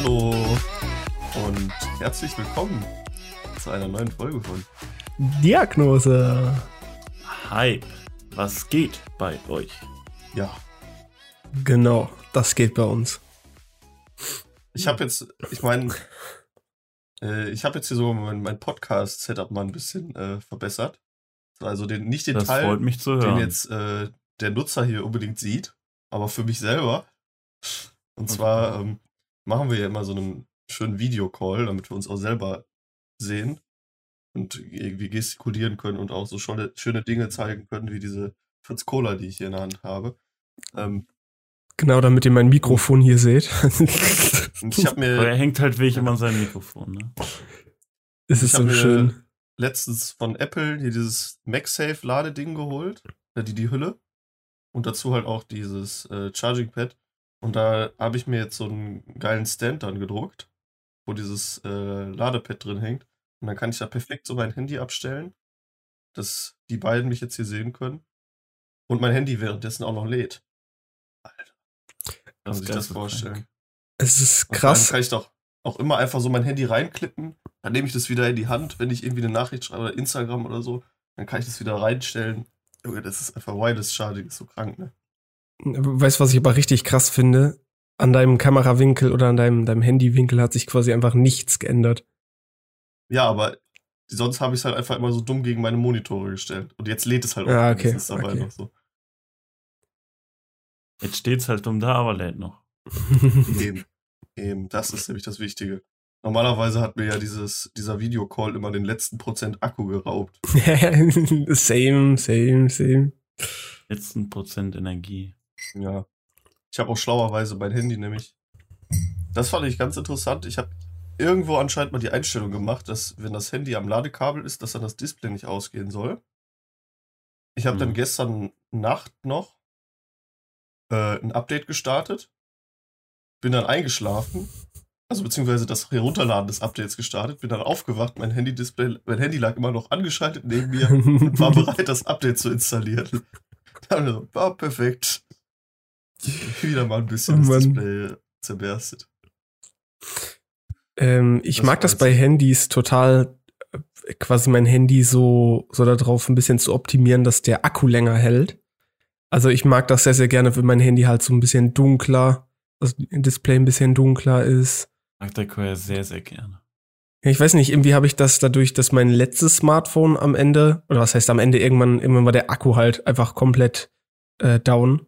Hallo und herzlich willkommen zu einer neuen Folge von Diagnose. Hype. Was geht bei euch? Ja. Genau, das geht bei uns. Ich habe jetzt, ich meine, äh, ich habe jetzt hier so mein, mein Podcast-Setup mal ein bisschen äh, verbessert. Also den, nicht den Das Teil, freut mich zu den jetzt äh, der Nutzer hier unbedingt sieht, aber für mich selber. Und Okay. zwar ähm, machen wir ja immer so einen schönen Videocall, damit wir uns auch selber sehen und irgendwie gestikulieren können und auch so schöne, schöne Dinge zeigen können, wie diese Fritz Cola, die ich hier in der Hand habe. Ähm, Genau, damit ihr mein Mikrofon hier seht. und ich habe Aber er mir hängt halt wirklich immer an seinem Mikrofon, ne? es ist so mir- schön. letztens von Apple hier dieses MagSafe-Ladeding geholt, äh, die, die Hülle. Und dazu halt auch dieses äh, Charging Pad. Und da habe ich mir jetzt so einen geilen Stand dann gedruckt, wo dieses äh, Ladepad drin hängt. Und dann kann ich da perfekt so mein Handy abstellen, dass die beiden mich jetzt hier sehen können. Und mein Handy währenddessen auch noch lädt. Alter, kann man sich das geisteskrank. vorstellen. Es ist Und vor allem krass. kann ich doch auch immer einfach so mein Handy reinklippen. Dann nehme ich das wieder in die Hand, wenn ich irgendwie eine Nachricht schreibe oder Instagram oder so. Dann kann ich das wieder reinstellen. Junge, das ist einfach wireless Charging, ist so krank, ne? Weißt du, was ich aber richtig krass finde? An deinem Kamerawinkel oder an deinem, deinem Handywinkel hat sich quasi einfach nichts geändert. Ja, aber sonst habe ich es halt einfach immer so dumm gegen meine Monitore gestellt. Und jetzt lädt es halt auch Ah, okay, wenigstens dabei okay. noch so. Jetzt steht's halt dumm da, aber lädt noch. Eben. Eben, das ist nämlich das Wichtige. Normalerweise hat mir ja dieses, dieser Videocall immer den letzten Prozent Akku geraubt. same, same, same. Letzten Prozent Energie. Ja. Ich habe auch schlauerweise mein Handy nämlich. Das fand ich ganz interessant. Ich habe irgendwo anscheinend mal die Einstellung gemacht, dass wenn das Handy am Ladekabel ist, dass dann das Display nicht ausgehen soll. Ich habe dann Mhm. gestern Nacht noch äh, ein Update gestartet. Bin dann eingeschlafen. Also beziehungsweise das Herunterladen des Updates gestartet. Bin dann aufgewacht. Mein Handy-Display, mein Handy lag immer noch angeschaltet neben mir und war bereit, das Update zu installieren. Dann so, war perfekt. Wieder mal ein bisschen Oh das. Display zerberstet. Ähm, ich Das mag das bei. Handys total, äh, quasi mein Handy so, so darauf ein bisschen zu optimieren, dass der Akku länger hält. Also ich mag das sehr, sehr gerne, wenn mein Handy halt so ein bisschen dunkler, also ein Display ein bisschen dunkler ist. Mag der Koya sehr, sehr gerne. Ja, Ich weiß nicht, irgendwie habe ich das dadurch, dass mein letztes Smartphone am Ende, oder was heißt am Ende, irgendwann, irgendwann war der Akku halt einfach komplett äh, down.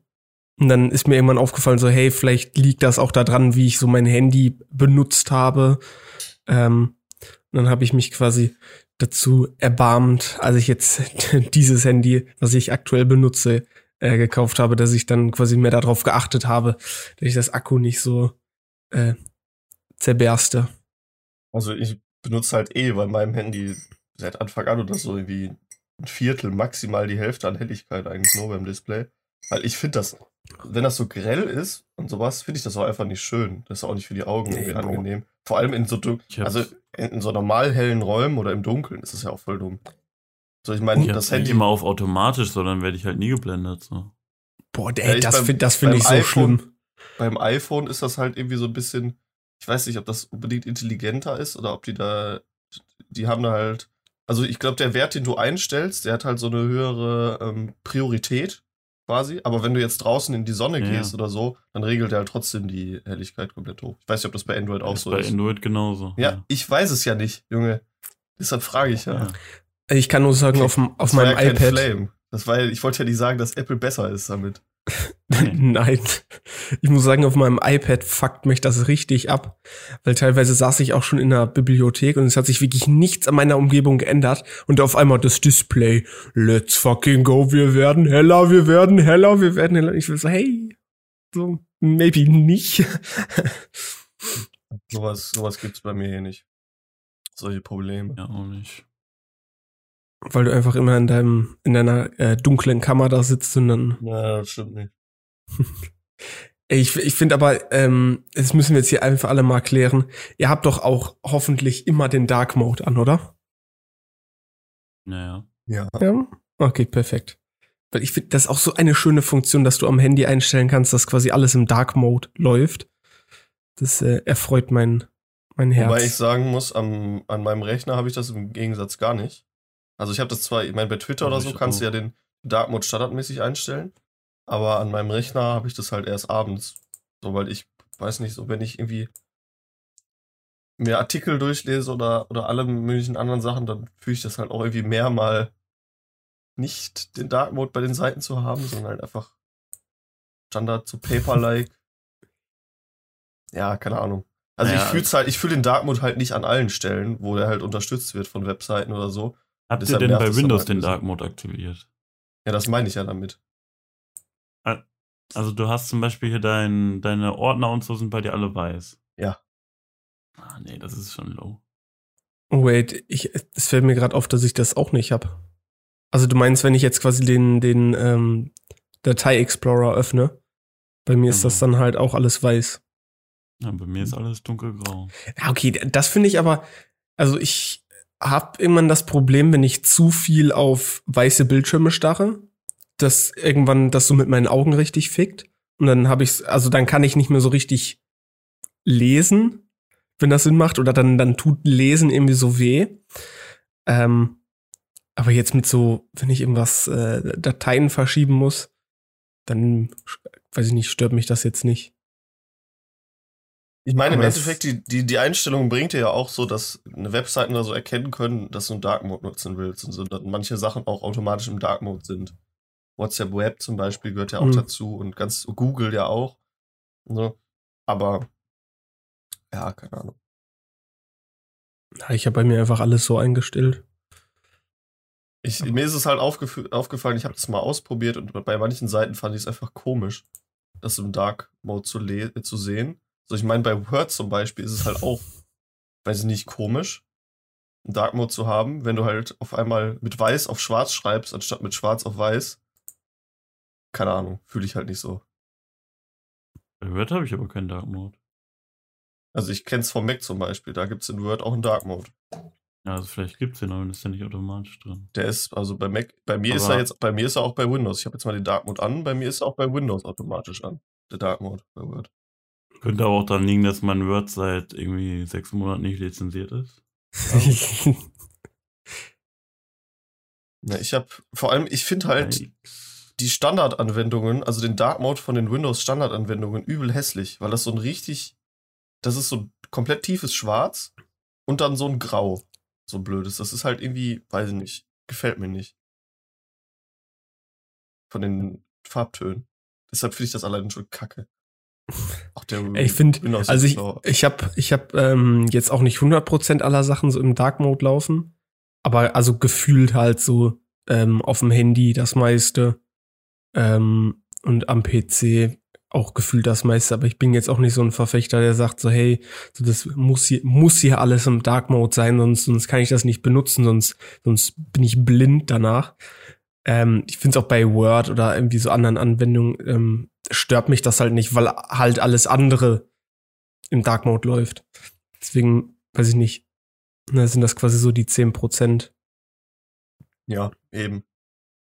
Und dann ist mir irgendwann aufgefallen, so, hey, vielleicht liegt das auch daran, wie ich so mein Handy benutzt habe. Ähm, und dann habe ich mich quasi dazu erbarmt, als ich jetzt dieses Handy, was ich aktuell benutze, äh, gekauft habe, dass ich dann quasi mehr darauf geachtet habe, dass ich das Akku nicht so äh, zerberste. Also ich benutze halt eh bei meinem Handy seit Anfang an oder so irgendwie ein Viertel, maximal die Hälfte an Helligkeit eigentlich nur beim Display. Weil ich finde das, wenn das so grell ist und sowas, finde ich das auch einfach nicht schön. Das ist auch nicht für die Augen irgendwie Nee, angenehm. Vor allem in so also in, so normal hellen Räumen oder im Dunkeln ist das ja auch voll dumm. So, ich meine, Ich das Handy immer auf automatisch, so dann werde ich halt nie geblendet. So. Boah, Ja, ey, ich das finde das find ich so iPhone- schlimm. beim iPhone ist das halt irgendwie so ein bisschen, ich weiß nicht, ob das unbedingt intelligenter ist oder ob die da, die haben da halt, also ich glaube, der Wert, den du einstellst, der hat halt so eine höhere ähm, Priorität quasi, aber wenn du jetzt draußen in die Sonne Ja. gehst oder so, dann regelt er halt trotzdem die Helligkeit komplett hoch. Ich weiß nicht, ob das bei Android auch ist so bei ist. Android genauso. Ja, ich weiß es ja nicht, Junge. Deshalb frage ich ja. Ja. Ich kann nur sagen, Okay, auf, auf Das war meinem ja kein iPad. Flame. Das war ja, ich wollte ja nicht sagen, dass Apple besser ist damit. Nein. Ich muss sagen, auf meinem iPad fuckt mich das richtig ab. Weil teilweise saß ich auch schon in der Bibliothek und es hat sich wirklich nichts an meiner Umgebung geändert. Und auf einmal das Display. Let's fucking go. Wir werden heller, wir werden heller, wir werden heller. Ich will so, hey. So, maybe nicht. Sowas, sowas gibt's bei mir hier nicht. Solche Probleme. ja, auch nicht. Weil du einfach immer in deinem, in deiner äh, dunklen Kammer da sitzt und dann Ja, das stimmt nicht. Ich, ich finde aber, ähm, das müssen wir jetzt hier einfach alle mal klären. Ihr habt doch auch hoffentlich immer den Dark Mode an, oder? Naja. Ja. Ja. Okay, perfekt. Weil ich finde, das ist auch so eine schöne Funktion, dass du am Handy einstellen kannst, dass quasi alles im Dark Mode läuft. Das äh, erfreut mein, mein Herz. Wobei ich sagen muss, am, an meinem Rechner habe ich das im Gegensatz gar nicht. Also ich habe das zwar, ich meine, bei Twitter oder so kannst du ja den Dark Mode standardmäßig einstellen. Aber an meinem Rechner habe ich das halt erst abends. So, weil ich weiß nicht, so wenn ich irgendwie mir Artikel durchlese oder, oder alle möglichen anderen Sachen, dann fühle ich das halt auch irgendwie mehr mal nicht den Dark Mode bei den Seiten zu haben, sondern halt einfach Standard zu Paper-like. ja, keine Ahnung. Also Naja. ich fühle halt, ich fühle den Dark Mode halt nicht an allen Stellen, wo der halt unterstützt wird von Webseiten oder so. Habt ihr Deshalb denn bei Windows halt den. Dark Mode aktiviert? Ja, das meine ich ja damit. Also du hast zum Beispiel hier dein, deine Ordner und so sind bei dir alle weiß. Ja. Ah, nee, das ist schon low. Oh, wait, ich, es fällt mir gerade auf, dass ich das auch nicht habe. Also du meinst, wenn ich jetzt quasi den, den ähm, Datei-Explorer öffne, bei mir ist das Genau. dann halt auch alles weiß. Ja, bei mir ist alles dunkelgrau. Ja, okay, das finde ich aber, also ich habe irgendwann das Problem, wenn ich zu viel auf weiße Bildschirme starre, dass irgendwann das so mit meinen Augen richtig fickt. Und dann habe ich, also dann kann ich nicht mehr so richtig lesen, wenn das Sinn macht, oder dann, dann tut Lesen irgendwie so weh. Ähm, aber jetzt mit so, wenn ich irgendwas äh, Dateien verschieben muss, dann, weiß ich nicht, stört mich das jetzt nicht. Ich meine, im Endeffekt, die, die, die Einstellung bringt dir ja auch so, dass eine Webseiten da so erkennen können, dass du einen Dark Mode nutzen willst und so, dass manche Sachen auch automatisch im Dark Mode sind. WhatsApp Web zum Beispiel gehört ja auch Mhm. dazu und ganz Google ja auch. So. Aber ja, keine Ahnung. Ja, Ich habe bei mir einfach alles so eingestellt. Ich, mir ist es halt aufgef aufgefallen, ich habe das mal ausprobiert und bei manchen Seiten fand ich es einfach komisch, das im Dark Mode zu, le zu sehen. So, ich meine, bei Word zum Beispiel ist es halt auch, weiß ich nicht, komisch, einen Dark Mode zu haben, wenn du halt auf einmal mit weiß auf schwarz schreibst, anstatt mit schwarz auf weiß. Keine Ahnung, fühle ich halt nicht so. Bei Word habe ich aber keinen Dark Mode. Also ich kenn's vom Mac zum Beispiel, da gibt's in Word auch einen Dark Mode. Ja, also vielleicht gibt's den, aber das ist ja nicht automatisch drin. Der ist, also bei Mac, bei mir ist Aber- er jetzt, bei mir ist er auch bei Windows. Ich habe jetzt mal den Dark Mode an, bei mir ist er auch bei Windows automatisch an. Der Dark Mode bei Word. Könnte aber auch daran liegen, dass mein Word seit irgendwie sechs Monaten nicht lizenziert ist. Ja, ich habe vor allem, ich finde halt Yikes. die Standardanwendungen, also den Dark Mode von den Windows Standardanwendungen übel hässlich, weil das so ein richtig, das ist so ein komplett tiefes Schwarz und dann so ein Grau, so ein blödes. Das ist halt irgendwie, weiß ich nicht, gefällt mir nicht. Von den Farbtönen. Deshalb finde ich das allein schon kacke. Ey, ich finde, also ich, ich habe ich hab, ähm, jetzt auch nicht 100% aller Sachen so im Dark Mode laufen, aber also gefühlt halt so ähm, auf dem Handy das meiste ähm, und am PC auch gefühlt das meiste, aber ich bin jetzt auch nicht so ein Verfechter, der sagt so, hey, so das muss hier, muss hier alles im Dark Mode sein, sonst, sonst kann ich das nicht benutzen, sonst, sonst bin ich blind danach. Ähm, ich finde es auch bei Word oder irgendwie so anderen Anwendungen, ähm, stört mich das halt nicht, weil halt alles andere im Dark Mode läuft. Deswegen, weiß ich nicht, da sind das quasi so die 10%. Ja, eben.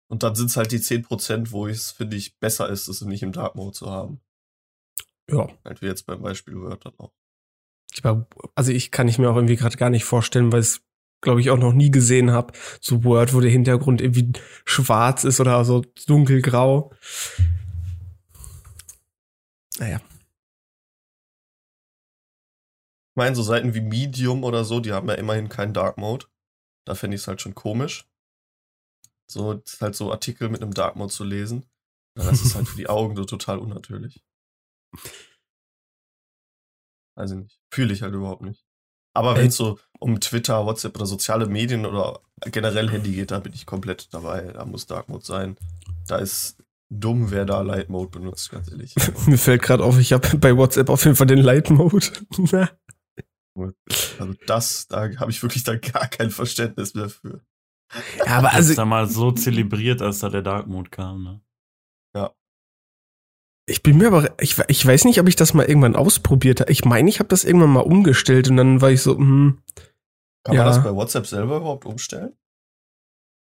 Und dann sind es halt die 10%, wo es, finde ich, besser ist, es nicht im Dark Mode zu haben. Ja. Halt wie jetzt beim Beispiel Word dann auch. Ich war, also ich kann ich mir auch irgendwie gerade gar nicht vorstellen, weil es, glaube ich, auch noch nie gesehen habe. So Word, wo der Hintergrund irgendwie schwarz ist oder so dunkelgrau. Naja. Ich meine, so Seiten wie Medium oder so, die haben ja immerhin keinen Dark Mode. Da fände ich es halt schon komisch. So, halt so Artikel mit einem Dark Mode zu lesen. Das ist halt für die Augen so total unnatürlich. Also nicht. Fühle ich halt überhaupt nicht. Aber wenn es so um Twitter, WhatsApp oder soziale Medien oder generell Handy geht, da bin ich komplett dabei. Da muss Dark Mode sein. Da ist dumm, wer da Light Mode benutzt, ganz ehrlich. Mir fällt gerade auf, ich habe bei WhatsApp auf jeden Fall den Light Mode. Also das, da habe ich wirklich da gar kein Verständnis mehr für. ja, aber Also, also das damals so zelebriert, als da der Dark Mode kam, ne? Ich bin mir aber, ich, ich weiß nicht, ob ich das mal irgendwann ausprobiert habe. Ich meine, ich habe das irgendwann mal umgestellt und dann war ich so, hm, Kann Ja. man das bei WhatsApp selber überhaupt umstellen?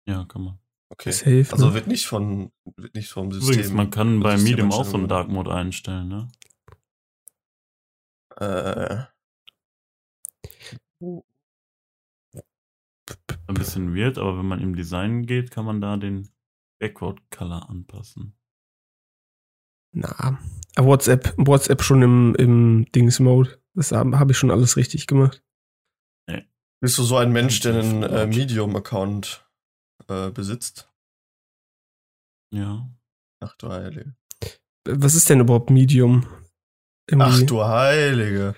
Ja, kann man. Okay. safe. Also ne? wird nicht von wird nicht vom System. Übrigens, man kann bei Medium auch so einen. Dark Mode einstellen, ne? Äh, Ein bisschen weird, aber wenn man im Design geht, kann man da den Background Color anpassen. Na, WhatsApp, WhatsApp schon im, im Dings-Mode. Das habe hab ich schon alles richtig gemacht. bist du so ein Mensch, der einen äh, Medium-Account äh, besitzt? Ja. Ach du Heilige. Was ist denn überhaupt Medium? Ach Irgendwie- du Heilige.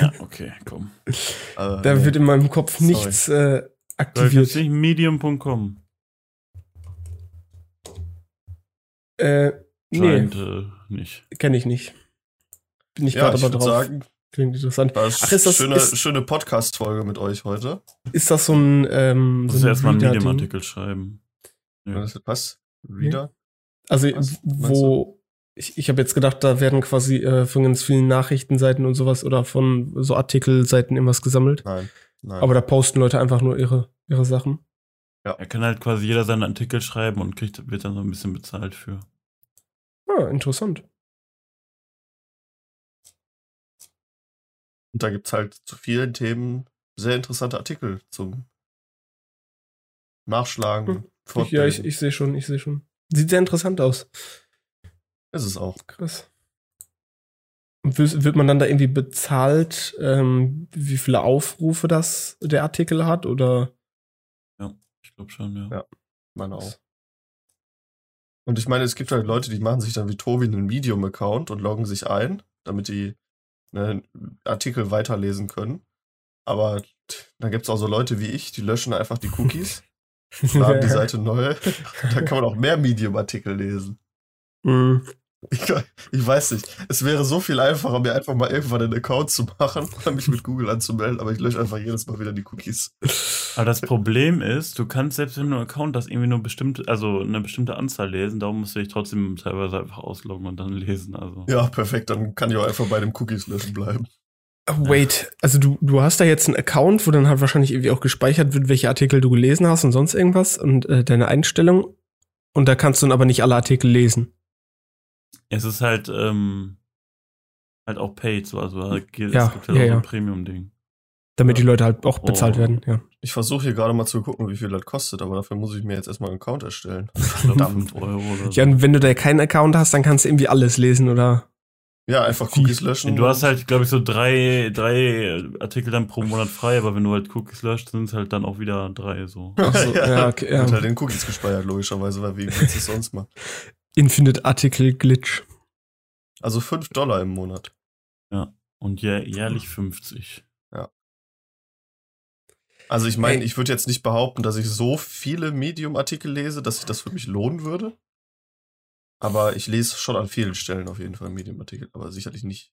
Ja, okay, komm. Äh, Da nee. wird in meinem Kopf Sorry. nichts äh, aktiviert. nicht medium.com? Äh, nee, Scheint äh, nicht. kenne ich nicht. Bin ich ja, gerade ich aber drauf. sagen, Klingt interessant. war es Ach, ist das- schöne, ist- schöne Podcast-Folge mit euch heute. Ist das so ein ähm, Muss so ein erstmal einen? Medium-Artikel schreiben. Ja. Was? Reader? Also Was wo ich, ich habe jetzt gedacht, da werden quasi äh, von ganz vielen Nachrichtenseiten und sowas oder von so Artikelseiten irgendwas gesammelt. Nein. Nein. Aber da posten Leute einfach nur ihre, ihre Sachen. Er kann halt quasi jeder seinen Artikel schreiben und kriegt, wird dann so ein bisschen bezahlt für. Ah, interessant. Und da gibt's halt zu vielen Themen sehr interessante Artikel zum Nachschlagen, Hm. Ich, ja, ich, ich sehe schon, ich sehe schon. Sieht sehr interessant aus. Ist es auch. Krass. Und wird, man dann da irgendwie bezahlt, ähm, wie viele Aufrufe das der Artikel hat? Oder Ich glaube schon, ja. Ja. Meine auch. Und ich meine, es gibt halt Leute, die machen sich dann wie Tobi einen Medium-Account und loggen sich ein, damit die einen Artikel weiterlesen können. Aber dann gibt's auch so Leute wie ich, die löschen einfach die Cookies, laden die Seite neu. Da kann man auch mehr Medium-Artikel lesen. Mm, Ich, ich weiß nicht. Es wäre so viel einfacher, mir einfach mal irgendwann einen Account zu machen, mich mit Google anzumelden, aber ich lösche einfach jedes Mal wieder die Cookies. Aber das Problem ist, du kannst selbst wenn du einen Account hast, irgendwie nur bestimmte, also eine bestimmte Anzahl lesen, darum musst du dich trotzdem teilweise einfach ausloggen und dann lesen. Also. Ja, perfekt. Dann kann ich auch einfach bei dem Cookies löschen bleiben. Wait, also du, du hast da jetzt einen Account, wo dann halt wahrscheinlich irgendwie auch gespeichert wird, welche Artikel du gelesen hast und sonst irgendwas und äh, deine Einstellung. Und da kannst du dann aber nicht alle Artikel lesen. Es ist halt, ähm, halt auch paid, so, also es gibt Ja, halt ja, auch so ja. ein Premium-Ding. Damit Ja. die Leute halt auch bezahlt Oh. werden, ja. Ich versuche hier gerade mal zu gucken, wie viel das kostet, aber dafür muss ich mir jetzt erstmal einen Account erstellen. Verdammt. 5 Euro oder so. Ja, und wenn du da keinen Account hast, dann kannst du irgendwie alles lesen, oder? Ja, einfach? Cookies löschen. Du hast halt, glaube ich, so drei, drei Artikel dann pro Monat frei, aber wenn du halt Cookies löscht, sind es halt dann auch wieder drei so. Ach so, ja, okay, Wird ja. halt in Cookies gespeichert, logischerweise, weil wie willst du es sonst machen? Infinite Article Glitch. Also 5 Dollar im Monat. Und jä jährlich 50. Also ich meine, ich würde jetzt nicht behaupten, dass ich so viele Medium-Artikel lese, dass sich das für mich lohnen würde. Aber ich lese schon an vielen Stellen auf jeden Fall Medium-Artikel, aber sicherlich nicht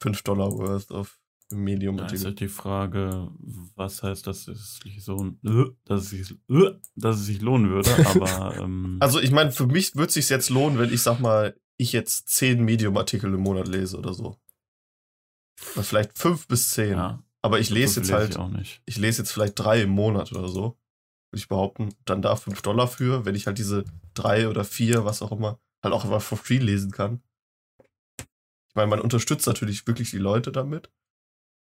5 Dollar worth of Da ist halt die Frage, was heißt, dass es sich so, äh, dass es sich, äh, dass es sich lohnen würde, aber ähm, Also ich meine, für mich würde es sich jetzt lohnen, wenn ich sag mal, ich jetzt 10 Medium-Artikel im Monat lese oder so. Oder vielleicht 5 bis 10. ja, Aber ich lese jetzt halt ich auch nicht. ich lese jetzt vielleicht drei im Monat oder so, würde ich behaupten, dann da fünf Dollar für, wenn ich halt diese drei oder vier, was auch immer, halt auch einfach for free lesen kann. Ich meine, man unterstützt natürlich wirklich die Leute damit,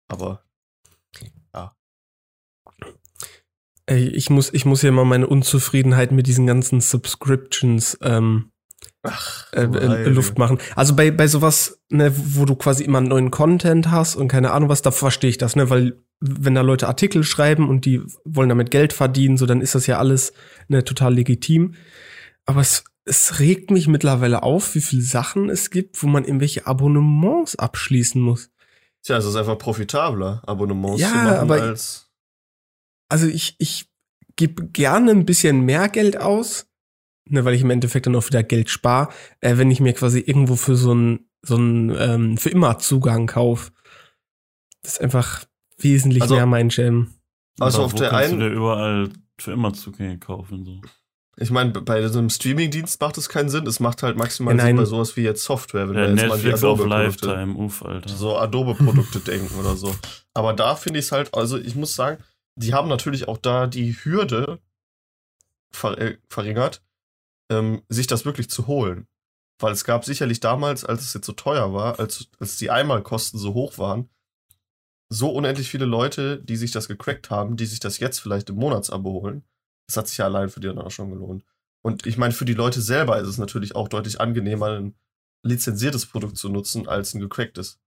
aber Ey, ich muss, ich muss hier mal meine Unzufriedenheit mit diesen ganzen Subscriptions ähm, ach, äh, äh. Luft machen. Also bei, bei sowas, ne, wo du quasi immer neuen Content hast und keine Ahnung was, da verstehe ich das, ne, weil wenn da Leute Artikel schreiben und die wollen damit Geld verdienen, so dann ist das ja alles ne, total legitim. Aber es, es regt mich mittlerweile auf, wie viele Sachen es gibt, wo man irgendwelche Abonnements abschließen muss. Tja, es ist einfach profitabler, Abonnements Ja, zu machen aber- als. Also ich, ich gebe gerne ein bisschen mehr Geld aus, ne, weil ich im Endeffekt dann auch wieder Geld spare, äh, wenn ich mir quasi irgendwo für so einen so einen ähm, für immer Zugang kaufe. Das ist einfach wesentlich Also- mehr mein Jam. Also Aber auf wo der einen- du dir überall für immer Zugänge kaufen, so. Ich meine, bei so einem Streamingdienst macht es keinen Sinn. Es macht halt maximal Ja, Sinn nein. bei sowas wie jetzt Software, wenn Ja, wir jetzt mal an die Netflix auf Adobe-Produkte Lifetime, uff, Alter. so Adobe-Produkte denken oder so. Aber da finde ich es halt, also ich muss sagen, die haben natürlich auch da die Hürde ver äh, verringert, ähm, sich das wirklich zu holen. Weil es gab sicherlich damals, als es jetzt so teuer war, als, als die Einmalkosten so hoch waren, so unendlich viele Leute, die sich das gecrackt haben, die sich das jetzt vielleicht im Monatsabo holen. Das hat sich ja allein für die dann auch schon gelohnt. Und ich meine, für die Leute selber ist es natürlich auch deutlich angenehmer, ein lizenziertes Produkt zu nutzen, als ein gecracktes.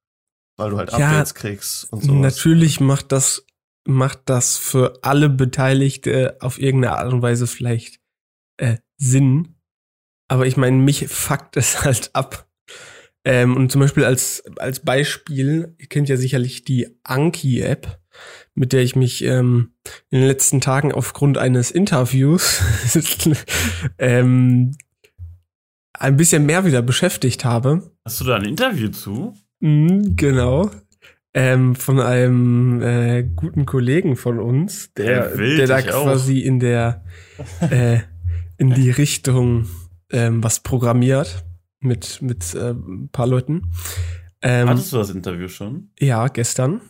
Weil du halt Ja, Updates kriegst und so. Natürlich macht das, macht das für alle Beteiligte auf irgendeine Art und Weise vielleicht äh, Sinn. Aber ich meine, mich fuckt es halt ab. Ähm, und zum Beispiel als, als Beispiel, ihr kennt ja sicherlich die Anki-App, mit der ich mich ähm, in den letzten Tagen aufgrund eines Interviews ähm, ein bisschen mehr wieder beschäftigt habe. Hast du da ein Interview zu? Mhm, genau. Ähm, von einem äh, guten Kollegen von uns, der, wild, der da ich auch. quasi in der äh, in die Richtung ähm, was programmiert mit mit äh, ein paar Leuten. Ähm, Hattest du das Interview schon? ja, gestern.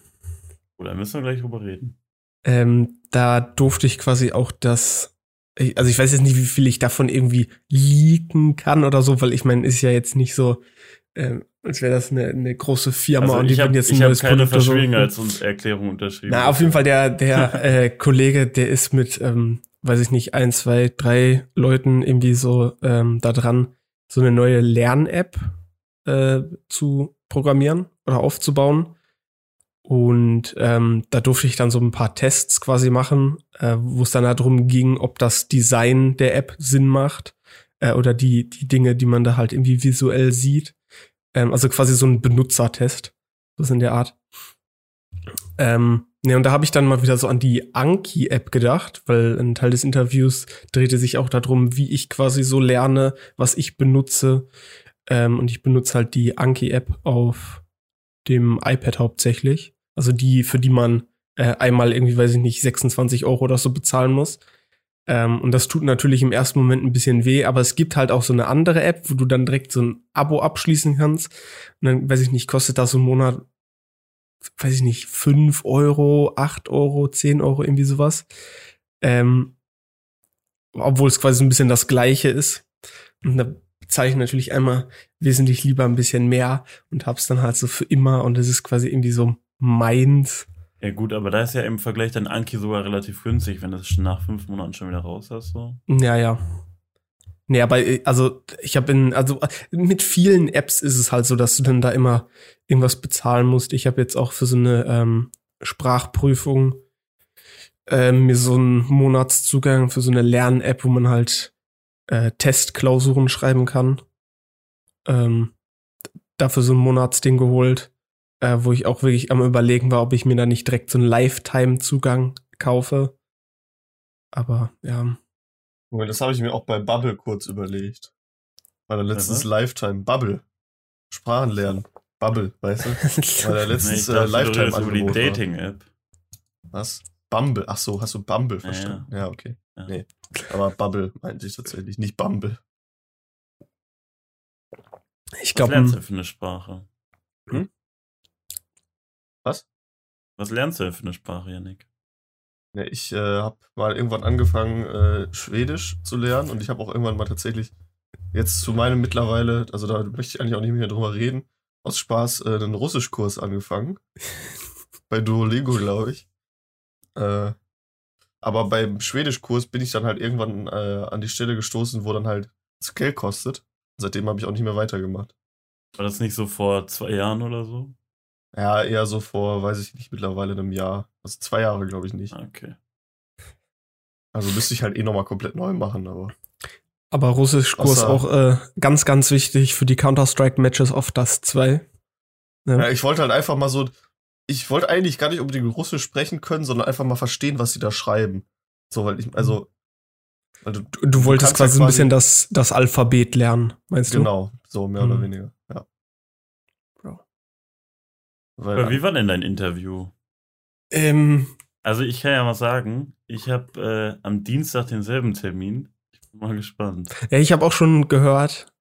Oder müssen wir gleich drüber reden? Ähm, da durfte ich quasi auch das, ich- also ich weiß jetzt nicht, wie viel ich davon irgendwie leaken kann oder so, weil ich meine, ist ja jetzt nicht so, ähm, als wäre das eine, eine große Firma Also und die ich habe würden jetzt ein neues keine Produkt oder so. Verschwiegenheitserklärung unterschrieben. Na, auf jeden Fall der, der äh, Kollege, der ist mit, ähm, weiß ich nicht, ein, zwei, drei Leuten irgendwie so ähm, da dran, so eine neue Lern-App äh, zu programmieren oder aufzubauen. Und ähm, da durfte ich dann so ein paar Tests quasi machen, äh, wo es dann darum ging, ob das Design der App Sinn macht äh, oder die, die Dinge, die man da halt irgendwie visuell sieht. Ähm, also quasi so ein Benutzertest, so in der Art. Ähm, ne, und da habe ich dann mal wieder so an die Anki-App gedacht, weil ein Teil des Interviews drehte sich auch darum, wie ich quasi so lerne, was ich benutze. Ähm, und ich benutze halt die Anki-App auf dem iPad hauptsächlich. Also die, für die man äh, einmal irgendwie, weiß ich nicht, 26 Euro oder so bezahlen muss. Ähm, und das tut natürlich im ersten Moment ein bisschen weh, aber es gibt halt auch so eine andere App, wo du dann direkt so ein Abo abschließen kannst. Und dann, weiß ich nicht, kostet das so ein Monat, weiß ich nicht, 5 Euro, 8 Euro, 10 Euro, irgendwie sowas. Ähm, obwohl es quasi so ein bisschen das Gleiche ist. Und da bezahle ich natürlich einmal wesentlich lieber ein bisschen mehr und hab's dann halt so für immer und es ist quasi irgendwie so meins. Ja gut, aber da ist ja im Vergleich dann Anki sogar relativ günstig, wenn du es schon nach fünf Monaten schon wieder raus hast. So. Ja, ja. Nee, aber äh, also ich habe in, also äh, mit vielen Apps ist es halt so, dass du dann da immer irgendwas bezahlen musst. Ich habe jetzt auch für so eine ähm, Sprachprüfung ähm, mir so einen Monatszugang für so eine Lern-App, wo man halt äh, Testklausuren schreiben kann. Ähm, dafür so ein Monatsding geholt, äh, wo ich auch wirklich am überlegen war, ob ich mir da nicht direkt so einen Lifetime-Zugang kaufe. Aber ja. Das habe ich mir auch bei Bubble kurz überlegt. Weil da letztens was? Lifetime Bubble. Sprachen lernen. Bubble, weißt du? Weil da Nee, letztens ich äh, Lifetime über die Angebot war. Dating-App. Was? Bumble. Ach so, hast du Bumble Ja, verstanden? Ja, okay. Ja. Nee. Aber Bubble meinte ich tatsächlich, nicht Bumble. Ich Was glaube, lernst du für eine Sprache? Hm? Was? Lernst du denn für eine Sprache, Janik? Nee, ich äh, habe mal irgendwann angefangen, äh, Schwedisch zu lernen und ich habe auch irgendwann mal tatsächlich jetzt zu meinem mittlerweile, also da möchte ich eigentlich auch nicht mehr drüber reden, aus Spaß äh, einen Russischkurs angefangen. bei Duolingo, glaube ich. Äh, aber beim Schwedischkurs bin ich dann halt irgendwann äh, an die Stelle gestoßen, wo dann halt es Geld kostet. Seitdem habe ich auch nicht mehr weitergemacht. War das nicht so vor zwei Jahren oder so? Ja, eher so vor, weiß ich nicht, mittlerweile einem Jahr. Also zwei Jahre, glaube ich nicht. Ah, Okay. Also müsste ich halt eh nochmal komplett neu machen, aber. aber Russischkurs Außer- auch äh, ganz, ganz wichtig für die Counter-Strike-Matches auf das 2. Ja. Ja, ich wollte halt einfach mal so. Ich wollte eigentlich gar nicht unbedingt Russisch sprechen können, sondern einfach mal verstehen, was sie da schreiben. So, weil ich, also. Weil du, Du, du wolltest quasi so ein quasi- bisschen das, das Alphabet lernen, meinst du? genau, so mehr oder Mhm. weniger. Ja. Weil, Aber wie war denn dein Interview? Ähm, Also ich kann ja mal sagen, ich habe äh, am Dienstag denselben Termin. Ich bin mal gespannt. ja, ich habe auch schon gehört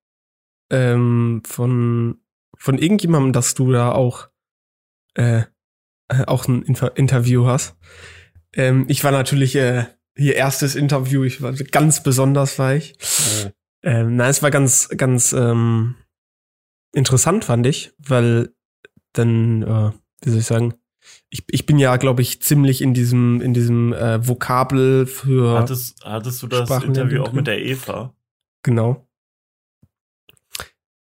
ähm, von, von irgendjemandem, dass du da auch, äh, äh, auch ein Inter Interview hast. Ähm, ich war natürlich äh, hier erstes Interview, ich war ganz besonders war ich. oh, Ähm, na, es war ganz, ganz ähm, interessant, fand ich, weil dann, äh, wie soll ich sagen, ich, ich bin ja, glaube ich, ziemlich in diesem, in diesem äh, Vokabel für. Hattest, hattest du das Interview auch mit der Eva? Genau.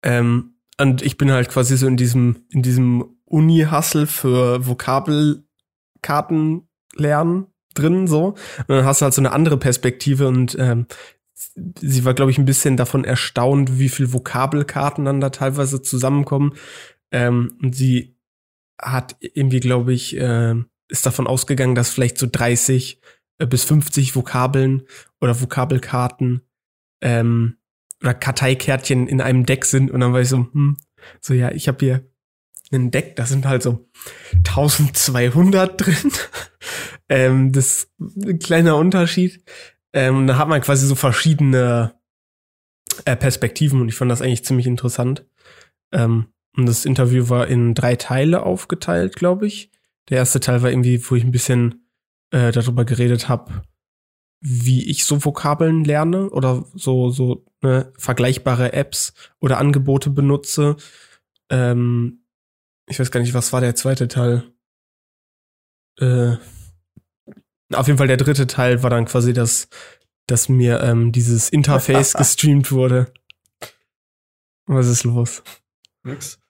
Ähm, und ich bin halt quasi so in diesem, in diesem Uni-Hustle für Vokabelkarten lernen drin, so. Und dann hast du halt so eine andere Perspektive und ähm, sie war, glaube ich, ein bisschen davon erstaunt, wie viel Vokabelkarten dann da teilweise zusammenkommen. Ähm, und sie hat irgendwie, glaube ich, äh, ist davon ausgegangen, dass vielleicht so 30 äh, bis 50 Vokabeln oder Vokabelkarten ähm, oder Karteikärtchen in einem Deck sind. Und dann war ich so, hm, so ja, ich habe hier ein Deck, da sind halt so 1200 drin. ähm, das ist ein kleiner Unterschied. Ähm, da hat man quasi so verschiedene äh, Perspektiven und ich fand das eigentlich ziemlich interessant. Ähm, und das Interview war in drei Teile aufgeteilt, glaube ich. Der erste Teil war irgendwie, wo ich ein bisschen äh, darüber geredet habe, wie ich so Vokabeln lerne oder so, so ne, vergleichbare Apps oder Angebote benutze. Ähm, ich weiß gar nicht, was war der zweite Teil? Äh, auf jeden Fall der dritte Teil war dann quasi das, dass mir ähm, dieses Interface gestreamt wurde. Was ist los? Nix.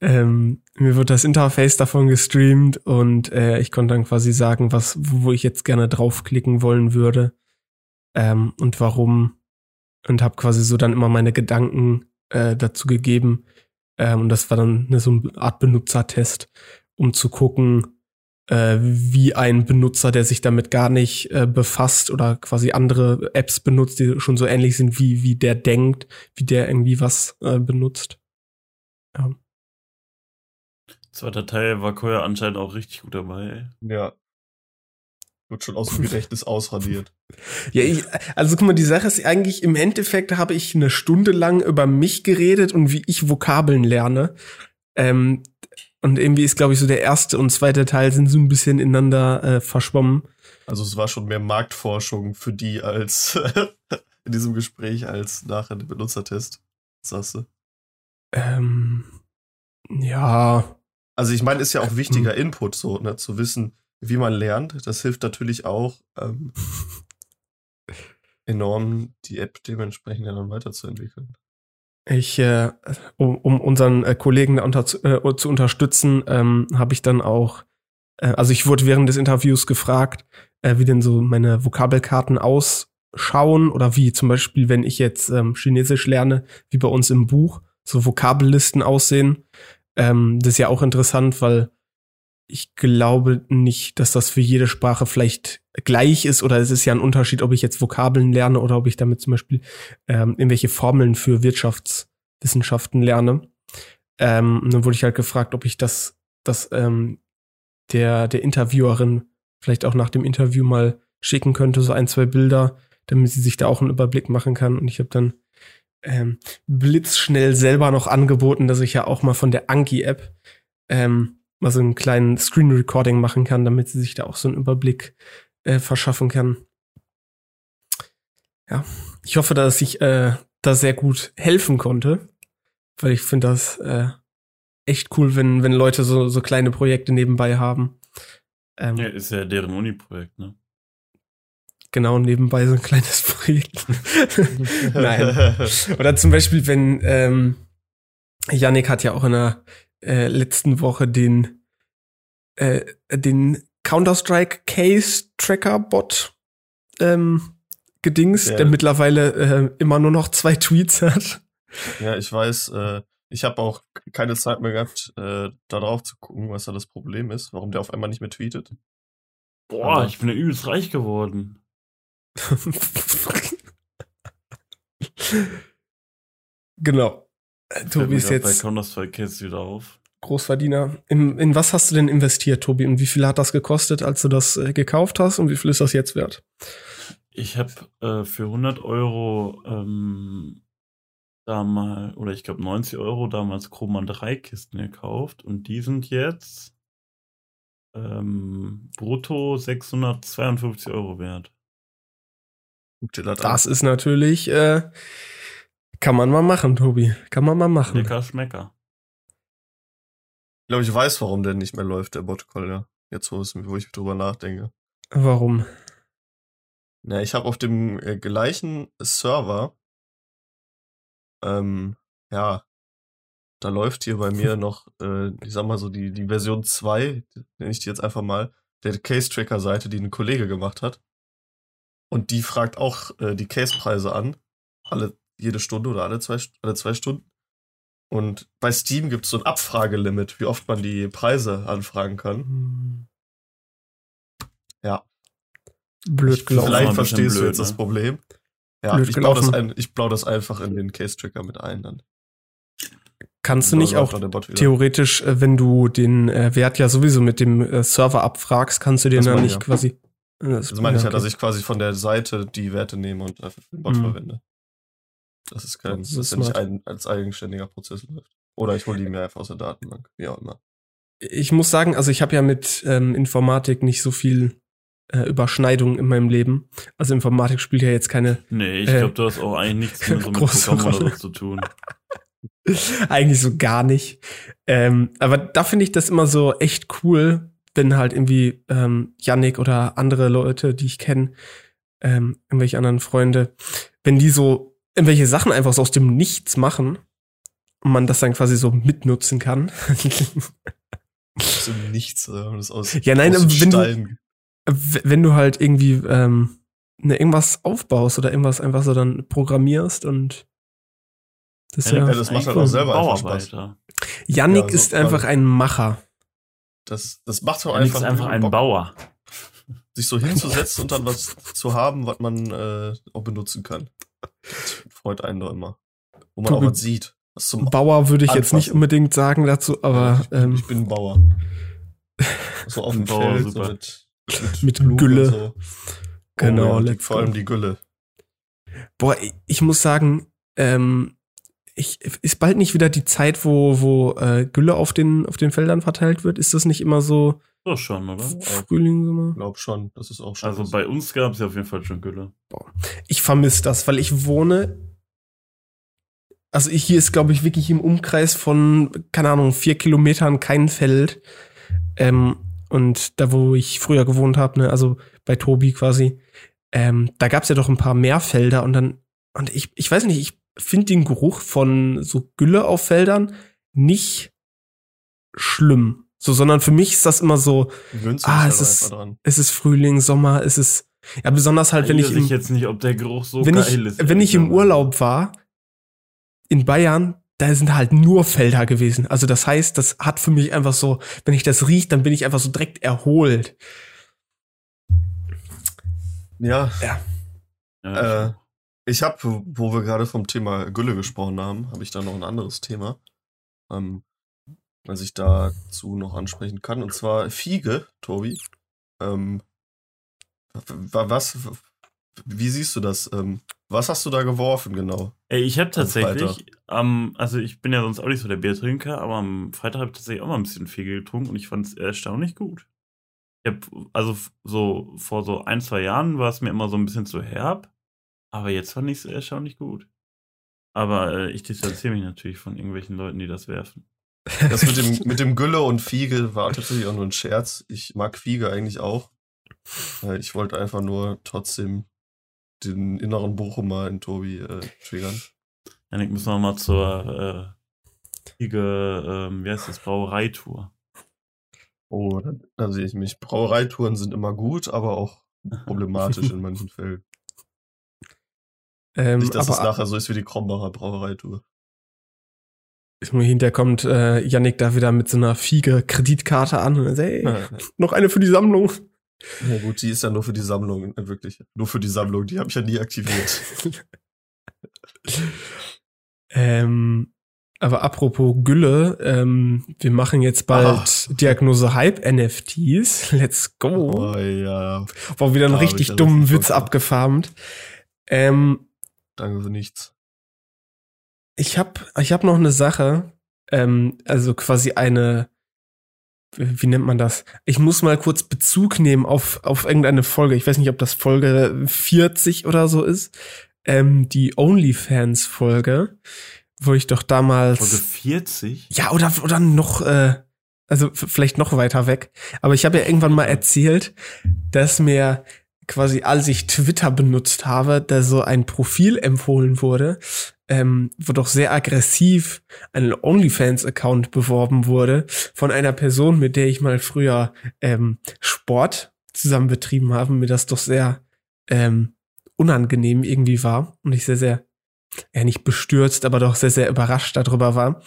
Ähm, mir wird das Interface davon gestreamt und äh, ich konnte dann quasi sagen, was, wo ich jetzt gerne draufklicken wollen würde ähm, und warum und habe quasi so dann immer meine Gedanken äh, dazu gegeben ähm, und das war dann eine, so eine Art Benutzertest, um zu gucken, äh, wie ein Benutzer, der sich damit gar nicht äh, befasst oder quasi andere Apps benutzt, die schon so ähnlich sind, wie wie der denkt, wie der irgendwie was äh, benutzt. Ja. Zweiter Teil war Koya anscheinend auch richtig gut dabei. Ja. Wird schon aus dem Gedächtnis ausradiert. Ja, ich, also guck mal, die Sache ist eigentlich, im Endeffekt habe ich eine Stunde lang über mich geredet und wie ich Vokabeln lerne. Ähm, und irgendwie ist, glaube ich, so der erste und zweite Teil sind so ein bisschen ineinander äh, verschwommen. Also es war schon mehr Marktforschung für die als in diesem Gespräch als nachher der Benutzertest, sagst du? Ähm, ja. Also ich meine, ist ja auch wichtiger Input, so, ne, zu wissen, wie man lernt. Das hilft natürlich auch ähm, enorm, die App dementsprechend dann weiterzuentwickeln. Ich, äh, um, um unseren äh, Kollegen da unter, äh, zu unterstützen, ähm, habe ich dann auch, äh, also ich wurde während des Interviews gefragt, äh, wie denn so meine Vokabelkarten ausschauen oder wie zum Beispiel, wenn ich jetzt ähm, Chinesisch lerne, wie bei uns im Buch, so Vokabellisten aussehen. Ähm, das ist ja auch interessant, weil ich glaube nicht, dass das für jede Sprache vielleicht gleich ist oder es ist ja ein Unterschied, ob ich jetzt Vokabeln lerne oder ob ich damit zum Beispiel ähm, irgendwelche Formeln für Wirtschaftswissenschaften lerne. Ähm, dann wurde ich halt gefragt, ob ich das, das ähm, der, der Interviewerin vielleicht auch nach dem Interview mal schicken könnte, so ein, zwei Bilder, damit sie sich da auch einen Überblick machen kann. Und ich habe dann ähm, blitzschnell selber noch angeboten, dass ich ja auch mal von der Anki-App ähm, mal so einen kleinen Screen Recording machen kann, damit sie sich da auch so einen Überblick äh, verschaffen kann. Ja, ich hoffe, dass ich äh, da sehr gut helfen konnte, weil ich finde das äh, echt cool, wenn, wenn Leute so, so kleine Projekte nebenbei haben. Ähm, ja, ist ja deren Uni-Projekt, ne? Genau, nebenbei so ein kleines Projekt. Nein. Oder zum Beispiel, wenn ähm, Yannick hat ja auch in der äh, letzten Woche den, äh, den Counter-Strike Case Tracker Bot ähm, gedingst, ja. der mittlerweile äh, immer nur noch zwei Tweets hat. Ja, ich weiß, äh, ich habe auch keine Zeit mehr gehabt, äh, da drauf zu gucken, was da das Problem ist, warum der auf einmal nicht mehr tweetet. Boah, Aber ich bin ja übelst reich geworden. genau. Tobi ist jetzt. Bei Counter-Strike Case wieder auf. Großverdiener. In, in was hast du denn investiert, Tobi? Und wie viel hat das gekostet, als du das äh, gekauft hast? Und wie viel ist das jetzt wert? Ich habe äh, für 100 Euro ähm, damals, oder ich glaube 90 Euro damals Chroman 3 Kisten gekauft. Und die sind jetzt ähm, brutto 652 Euro wert. Guck dir das, Das ist natürlich, äh, kann man mal machen, Tobi. Kann man mal machen. Lecker Schmecker. Ich glaube, ich weiß, warum der nicht mehr läuft, der Botcall, ja. Jetzt, wo, es, wo ich drüber nachdenke. Warum? Na, ich habe auf dem äh, gleichen Server, ähm, ja, da läuft hier bei mir noch, äh, ich sag mal so, die, die Version 2, nenne ich die jetzt einfach mal, der Case-Tracker-Seite, die ein Kollege gemacht hat. Und die fragt auch äh, die Case-Preise an. Alle, jede Stunde oder alle zwei, alle zwei Stunden. Und bei Steam gibt es so ein Abfragelimit, wie oft man die Preise anfragen kann. Hm. Ja. Blöd Ich- gelaufen. Vielleicht verstehst du blöd, jetzt das ne? Problem. Ja, Blöd ich baue, das ein, ich baue das einfach in den Case-Tracker mit ein dann. Kannst du nicht auch theoretisch, äh, wenn du den äh, Wert ja sowieso mit dem äh, Server abfragst, kannst du den Das dann nicht ich, ja. quasi. Das meine ich ja, okay. dass ich quasi von der Seite die Werte nehme und einfach für den Bot Mhm. verwende. Das ist kein, Das ist ja nicht ein, als eigenständiger Prozess läuft. Oder ich hole die mir einfach aus der Datenbank, wie auch immer. Ich muss sagen, also ich habe ja mit ähm, Informatik nicht so viel äh, Überschneidung in meinem Leben. Also Informatik spielt ja jetzt keine, Nee, ich Äh, glaube, du hast auch eigentlich nichts mehr so mit Programm oder so zu tun. eigentlich so gar nicht. Ähm, aber da finde ich das immer so echt cool, wenn halt irgendwie ähm, Yannick oder andere Leute, die ich kenne, ähm, irgendwelche anderen Freunde, wenn die so irgendwelche Sachen einfach so aus dem Nichts machen und man das dann quasi so mitnutzen kann. Das ist nichts, äh, das aus, Ja, nein, aus wenn du- Stein. Wenn du halt irgendwie ähm, ne, irgendwas aufbaust oder irgendwas einfach so dann programmierst und das ist Ja, ja, Ja, das macht halt auch selber einfach Spaß. Bauarbeiter. Yannick ja, so ist einfach ein Macher. Das, das macht doch einfach, ist einfach ein Bock, Bauer. sich so hinzusetzen und dann was zu haben, was man äh, auch benutzen kann. Das freut einen doch immer. Wo man Tobi- auch was sieht. Was zum Bauer würde ich jetzt nicht Anfassen. unbedingt sagen dazu, aber ich, bin, ähm, ich bin ein Bauer. So auf dem Bauer, Feld, super. so mit, mit, Mit Gülle. So. genau. oh, ja, die, vor allem die Gülle. Boah, ich, ich muss sagen, ähm, ich, ist bald nicht wieder die Zeit, wo, wo äh, Gülle auf den, auf den Feldern verteilt wird? Ist das nicht immer so So schon, oder? Frühling, Sommer? Glaub schon, das ist auch schon. Also bei uns gab es ja auf jeden Fall schon Gülle. ich vermisse das, weil ich wohne. Also ich, hier ist, glaube ich, wirklich im Umkreis von, keine Ahnung, vier Kilometern kein Feld. Ähm, und da, wo ich früher gewohnt habe, ne, also bei Tobi quasi, ähm, da gab's ja doch ein paar mehr Felder und dann, und ich, ich weiß nicht, ich finde den Geruch von so Gülle auf Feldern nicht schlimm. So, sondern für mich ist das immer so, ah, es halt ist- es ist Frühling, Sommer, es ist, ja, besonders halt, wenn ich Weiß im, ich jetzt nicht, ob der Geruch so wenn geil ich, ist. wenn ich im Urlaub war, in Bayern, da sind halt nur Felder gewesen. Also das heißt, das hat für mich einfach so, wenn ich das riech, dann bin ich einfach so direkt erholt. Ja, gesagt. Ja, äh, ich habe, wo wir gerade vom Thema Gülle gesprochen haben, habe ich da noch ein anderes Thema, ähm, was ich dazu noch ansprechen kann. Und zwar Fiege, Tobi. Ähm, wa- was, wie siehst du das? Ähm, was hast du da geworfen genau? Ey, ich habe tatsächlich, ähm, also ich bin ja sonst auch nicht so der Biertrinker, aber am Freitag habe ich tatsächlich auch mal ein bisschen viel getrunken und ich fand es erstaunlich gut. Ich hab, also so vor so ein, zwei Jahren war es mir immer so ein bisschen zu herb, aber jetzt fand ich es erstaunlich gut. Aber äh, ich distanziere mich natürlich von irgendwelchen Leuten, die das werfen. Das mit dem, mit dem Gülle und Fiege war tatsächlich auch nur ein Scherz. Ich mag Fiege eigentlich auch. Äh, Ich wollte einfach nur trotzdem den inneren Bochumer in Tobi äh, triggern. Janik, müssen wir mal zur äh, Riege, ähm, wie heißt das, Brauereitour. Oh, da, da sehe ich mich. Brauereitouren sind immer gut, aber auch problematisch in manchen Fällen. Ähm, Nicht, dass es aber nachher so ist wie die Krombacher Brauereitour. hinterher kommt äh, Yannick da wieder mit so einer Fiege-Kreditkarte an und sagt, hey, Ja, noch eine für die Sammlung. gut, die ist ja nur für die Sammlung, äh, wirklich. Nur für die Sammlung, die habe ich ja nie aktiviert. Ähm, aber apropos Gülle, ähm, wir machen jetzt bald Diagnose Hype NFTs. Let's go. Oh ja, War wieder einen richtig ja dummen Witz abgefarmt. Ähm, danke für nichts. ich habe ich hab noch eine Sache, ähm, also quasi eine wie nennt man das? Ich muss mal kurz Bezug nehmen auf, auf irgendeine Folge. Ich weiß nicht, ob das Folge 40 oder so ist. Ähm, die OnlyFans-Folge, wo ich doch damals. Folge 40? Ja, oder, oder noch, äh, also vielleicht noch weiter weg. Aber ich habe ja irgendwann mal erzählt, dass mir quasi, als ich Twitter benutzt habe, da so ein Profil empfohlen wurde, ähm, wo doch sehr aggressiv ein OnlyFans-Account beworben wurde von einer Person, mit der ich mal früher ähm, Sport zusammen betrieben habe, mir das doch sehr ähm, unangenehm irgendwie war und ich sehr, sehr, ja nicht bestürzt, aber doch sehr, sehr überrascht darüber war.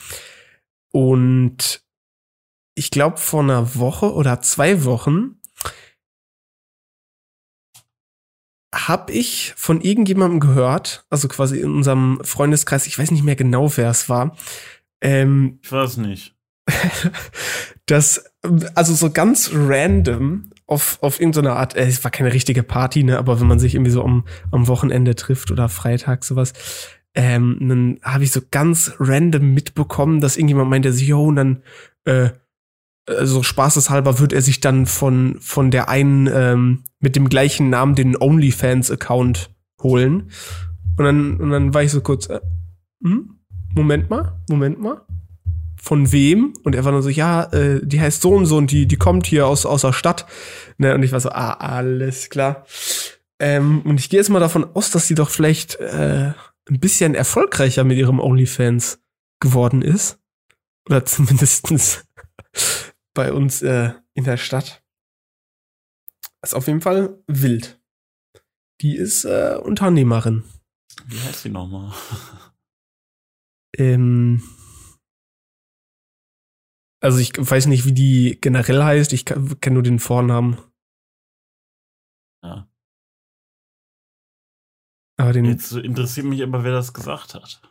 Und ich glaube, vor einer Woche oder zwei Wochen habe ich von irgendjemandem gehört, also quasi in unserem Freundeskreis, ich weiß nicht mehr genau, wer es war. Ähm, ich weiß nicht. dass, also so ganz random auf, auf irgendeine Art, äh, es war keine richtige Party, ne, aber wenn man sich irgendwie so am, am Wochenende trifft oder Freitag sowas, ähm, dann habe ich so ganz random mitbekommen, dass irgendjemand meinte, so, yo, und dann, äh, also spaßeshalber wird er sich dann von, von der einen ähm, mit dem gleichen Namen den OnlyFans-Account holen. Und dann, und dann war ich so kurz, äh, hm? Moment mal, Moment mal. Von wem? Und er war nur so, ja, äh, die heißt so und so und die, die kommt hier aus, aus der Stadt. Ne? Und ich war so, ah, alles klar. Ähm, und ich gehe jetzt mal davon aus, dass sie doch vielleicht äh, ein bisschen erfolgreicher mit ihrem OnlyFans geworden ist. Oder zumindestens bei uns äh, in der Stadt. Ist auf jeden Fall wild. Die ist äh, Unternehmerin. Wie heißt sie nochmal? Ähm, also ich weiß nicht, wie die generell heißt. Ich kenne nur den Vornamen. Ja. Aber den, Jetzt interessiert mich aber, wer das gesagt hat.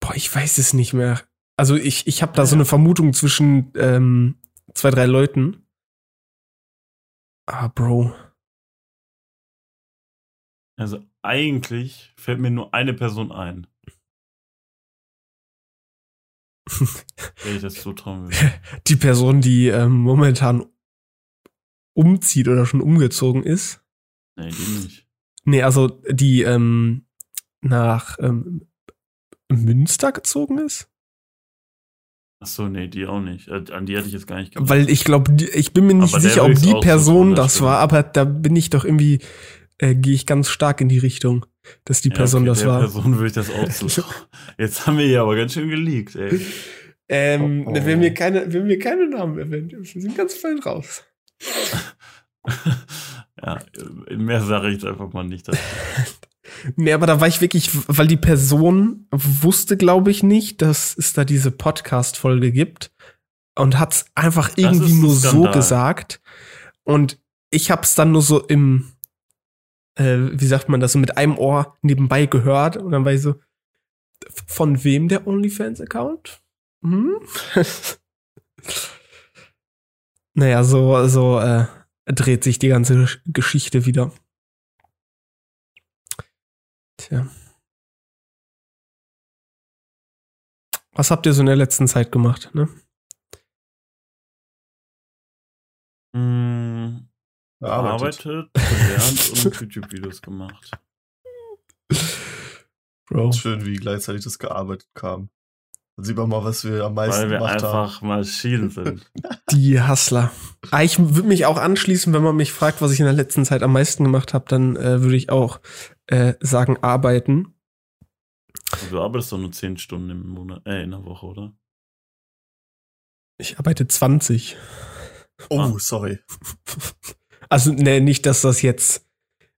boah, ich weiß es nicht mehr. Also ich, ich habe da so eine Vermutung zwischen ähm, zwei, drei Leuten. Ah, Bro. Also eigentlich fällt mir nur eine Person ein. Wenn ich das zutrauen will. Die Person, die ähm, momentan umzieht oder schon umgezogen ist. Nee, die nicht. Nee, also die ähm, nach ähm, Münster gezogen ist. Ach so, nee, die auch nicht. Äh, An die hatte ich jetzt gar nicht gedacht. Weil ich glaube, ich bin mir nicht Aber sicher, ob die Person so, das stimmt. war, aber da bin ich doch irgendwie, äh, gehe ich ganz stark in die Richtung, dass die Ja, Person okay, das der war. Person würde ich das auch zutrauen. Jetzt haben wir hier aber ganz schön geleakt, ey. Ähm, Oh, oh. Wenn, wir keine, wenn wir keine Namen erwähnen, dürfen, wir sind ganz fein raus. ja, mehr sage ich jetzt einfach mal nicht. dazu. Nee, aber da war ich wirklich, weil die Person wusste, glaube ich, nicht, dass es da diese Podcast-Folge gibt und hat es einfach irgendwie ein nur so Skandal. gesagt. Und ich habe es dann nur so im, äh, wie sagt man das, so mit einem Ohr nebenbei gehört. Und dann war ich so, von wem der OnlyFans-Account? Hm? naja, so, so äh, dreht sich die ganze Gesch- Geschichte wieder. Tja. Was habt ihr so in der letzten Zeit gemacht, ne? Hm, Gearbeitet. gelernt und YouTube-Videos gemacht. Bro. Schön, wie gleichzeitig das gearbeitet kam. Dann sieht man mal, was wir am meisten Weil wir gemacht haben. einfach Maschinen sind. Die Hustler. Ah, ich würde mich auch anschließen, wenn man mich fragt, was ich in der letzten Zeit am meisten gemacht habe, dann äh, würde ich auch äh, sagen, arbeiten. Du arbeitest doch nur 10 Stunden im Monat, äh, in der Woche, oder? Ich arbeite 20. Oh, Ah. sorry. Also, ne, nicht, dass das jetzt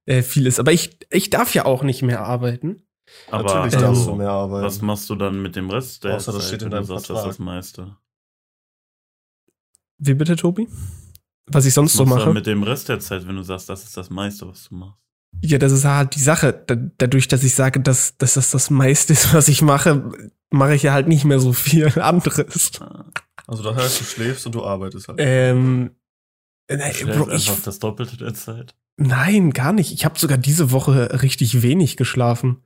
äh, viel ist, aber ich, ich darf ja auch nicht mehr arbeiten. Aber Natürlich ähm, darfst du mehr arbeiten. was machst du dann mit dem Rest der Außer das Zeit, steht in wenn du deinem sagst, das ist das Vertrag. meiste? Wie bitte, Tobi? Was ich sonst Was so machst du mache? dann mit dem Rest der Zeit, wenn du sagst, das ist das meiste, was du machst? Ja, das ist halt die Sache. Da, dadurch, dass ich sage, dass, dass das das meiste ist, was ich mache, mache ich ja halt nicht mehr so viel anderes. Ah, Also das heißt, du schläfst und du arbeitest halt. Ähm, Du äh, schläfst Bro, ich, einfach das Doppelte der Zeit. nein, gar nicht. Ich habe sogar diese Woche richtig wenig geschlafen.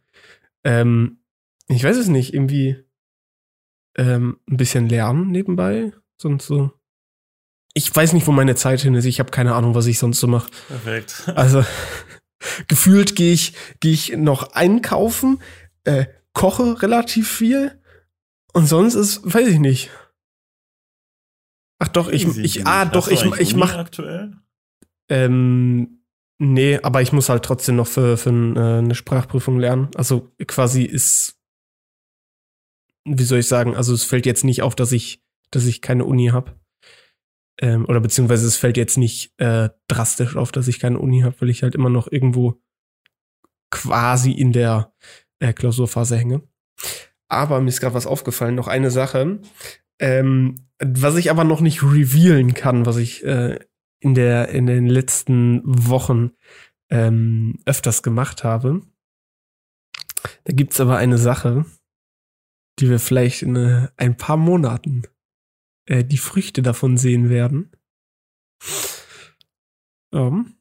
Ähm, ich weiß es nicht, irgendwie ähm, ein bisschen lernen nebenbei, sonst so ich weiß nicht, wo meine Zeit hin ist. Ich habe keine Ahnung, was ich sonst so mache. Perfekt. Also gefühlt gehe ich, gehe ich noch einkaufen, äh, koche relativ viel und sonst ist, weiß ich nicht. Ach doch, ich, Easy, ich, ah, doch, ich, ich Uni mach, aktuell. ähm, nee, aber ich muss halt trotzdem noch für, für äh, eine Sprachprüfung lernen. Also quasi ist, wie soll ich sagen, also es fällt jetzt nicht auf, dass ich, dass ich keine Uni habe. Ähm, oder beziehungsweise es fällt jetzt nicht äh, drastisch auf, dass ich keine Uni habe, weil ich halt immer noch irgendwo quasi in der äh, Klausurphase hänge. Aber mir ist gerade was aufgefallen, noch eine Sache, ähm, was ich aber noch nicht revealen kann, was ich äh, in der in den letzten Wochen ähm, öfters gemacht habe. Da gibt's aber eine Sache, die wir vielleicht in äh, ein paar Monaten äh, die Früchte davon sehen werden. Ähm,